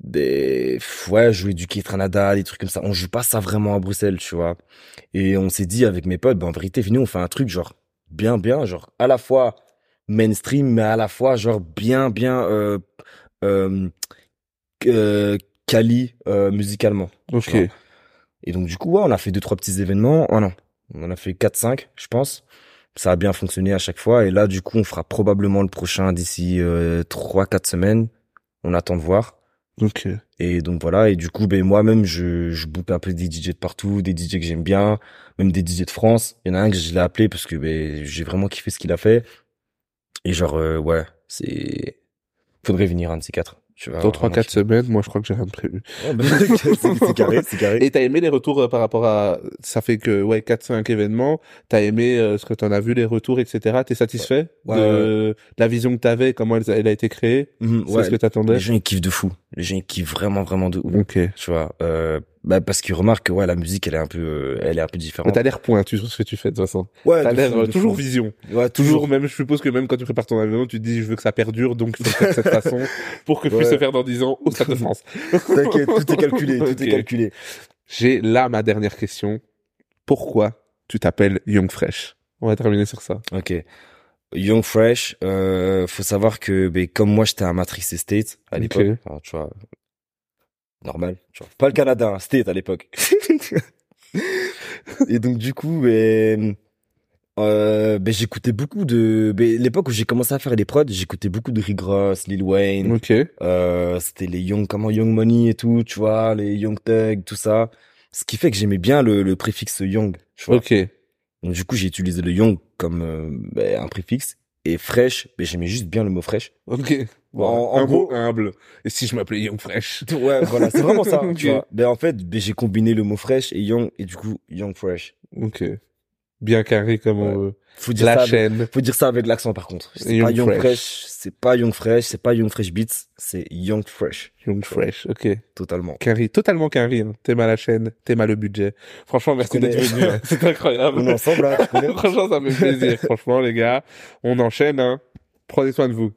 des, ouais, jouer du Kitranada, des trucs comme ça. On joue pas ça vraiment à Bruxelles, tu vois. Et on s'est dit avec mes potes, ben en vérité, venez, on fait un truc genre bien, bien, genre à la fois mainstream, mais à la fois genre bien, bien euh, euh, euh, quali euh, musicalement. Ok. Et donc du coup, ouais, on a fait deux trois petits événements. Oh non, on en a fait quatre cinq, je pense. Ça a bien fonctionné à chaque fois. Et là, du coup, on fera probablement le prochain d'ici euh, trois quatre semaines. On attend de voir. Ok. Et donc voilà. Et du coup, ben moi-même, je je book un peu des DJ de partout, des DJ que j'aime bien, même des DJ de France. Il y en a un que je l'ai appelé parce que ben j'ai vraiment kiffé ce qu'il a fait. Et genre euh, ouais, c'est faudrait venir un de ces quatre. Tu vois. Dans trois vraiment quatre semaines, moi, je crois que j'ai rien de prévu. Ouais, c'est carré, c'est carré. Et t'as aimé les retours euh, par rapport à ça fait que ouais 4 5 événements, t'as aimé euh, ce que t'en as vu les retours etc. T'es satisfait Ouais, de la vision que t'avais, comment elle, elle a été créée, Mhm, c'est ouais, ce que t'attendais? les gens ils kiffent de fou. Les gens ils kiffent vraiment vraiment de ouf. Ok. Tu vois. Bah parce qu'ils remarquent que ouais la musique elle est un peu euh, elle est un peu différente. t'as l'air pointu sur ce que tu fais de toute façon? Ouais, T'as l'air euh, toujours fou. vision. Ouais, Toujours même, je suppose que même quand tu prépares ton événement, tu te dis je veux que ça perdure, donc le faire de cette façon pour que je puisse Ouais. le faire dans 10 ans au Stade de France. T'inquiète, tout est calculé, tout est calculé. J'ai là ma dernière question. Pourquoi tu t'appelles Young Fresh? On va terminer sur ça. Ok. Young Fresh, euh, faut savoir que ben, comme moi j'étais à Matrix Estate à l'époque, Ok. enfin, tu vois, normal, tu vois, pas le Canada, hein, State à l'époque. Et donc du coup, ben, euh, ben, j'écoutais beaucoup de, ben, l'époque où j'ai commencé à faire des prods, j'écoutais beaucoup de Rick Ross, Lil Wayne, Ok. euh, c'était les Young, comment Young Money et tout, tu vois, les Young Thug, tout ça. Ce qui fait que j'aimais bien le, le préfixe Young, tu vois. Ok. Donc du coup, j'ai utilisé le young comme euh, ben, un préfixe et fresh, ben, j'aimais juste bien le mot fresh. Ok. Bon, En- en un gros- mot humble. Et si je m'appelais Young Fresh? Ouais, voilà, c'est vraiment ça. Ok. tu vois. Ben en fait, ben, j'ai combiné le mot fresh et young et du coup young fresh. Ok. Bien carré comme on veut. Faut dire La ça. Avec, chaîne. faut dire ça avec l'accent par contre. C'est Young pas young fresh. fresh, c'est pas young fresh, c'est pas young fresh beats, c'est young fresh Young Fresh. Ok. totalement. Carré. Totalement carré. Hein. T'aimes à la chaîne. T'aimes à le budget. Franchement, merci d'être venu. hein. C'est incroyable. On est ensemble, connais Franchement, ça me fait plaisir. Franchement, les gars. On enchaîne, hein. Prenez soin de vous.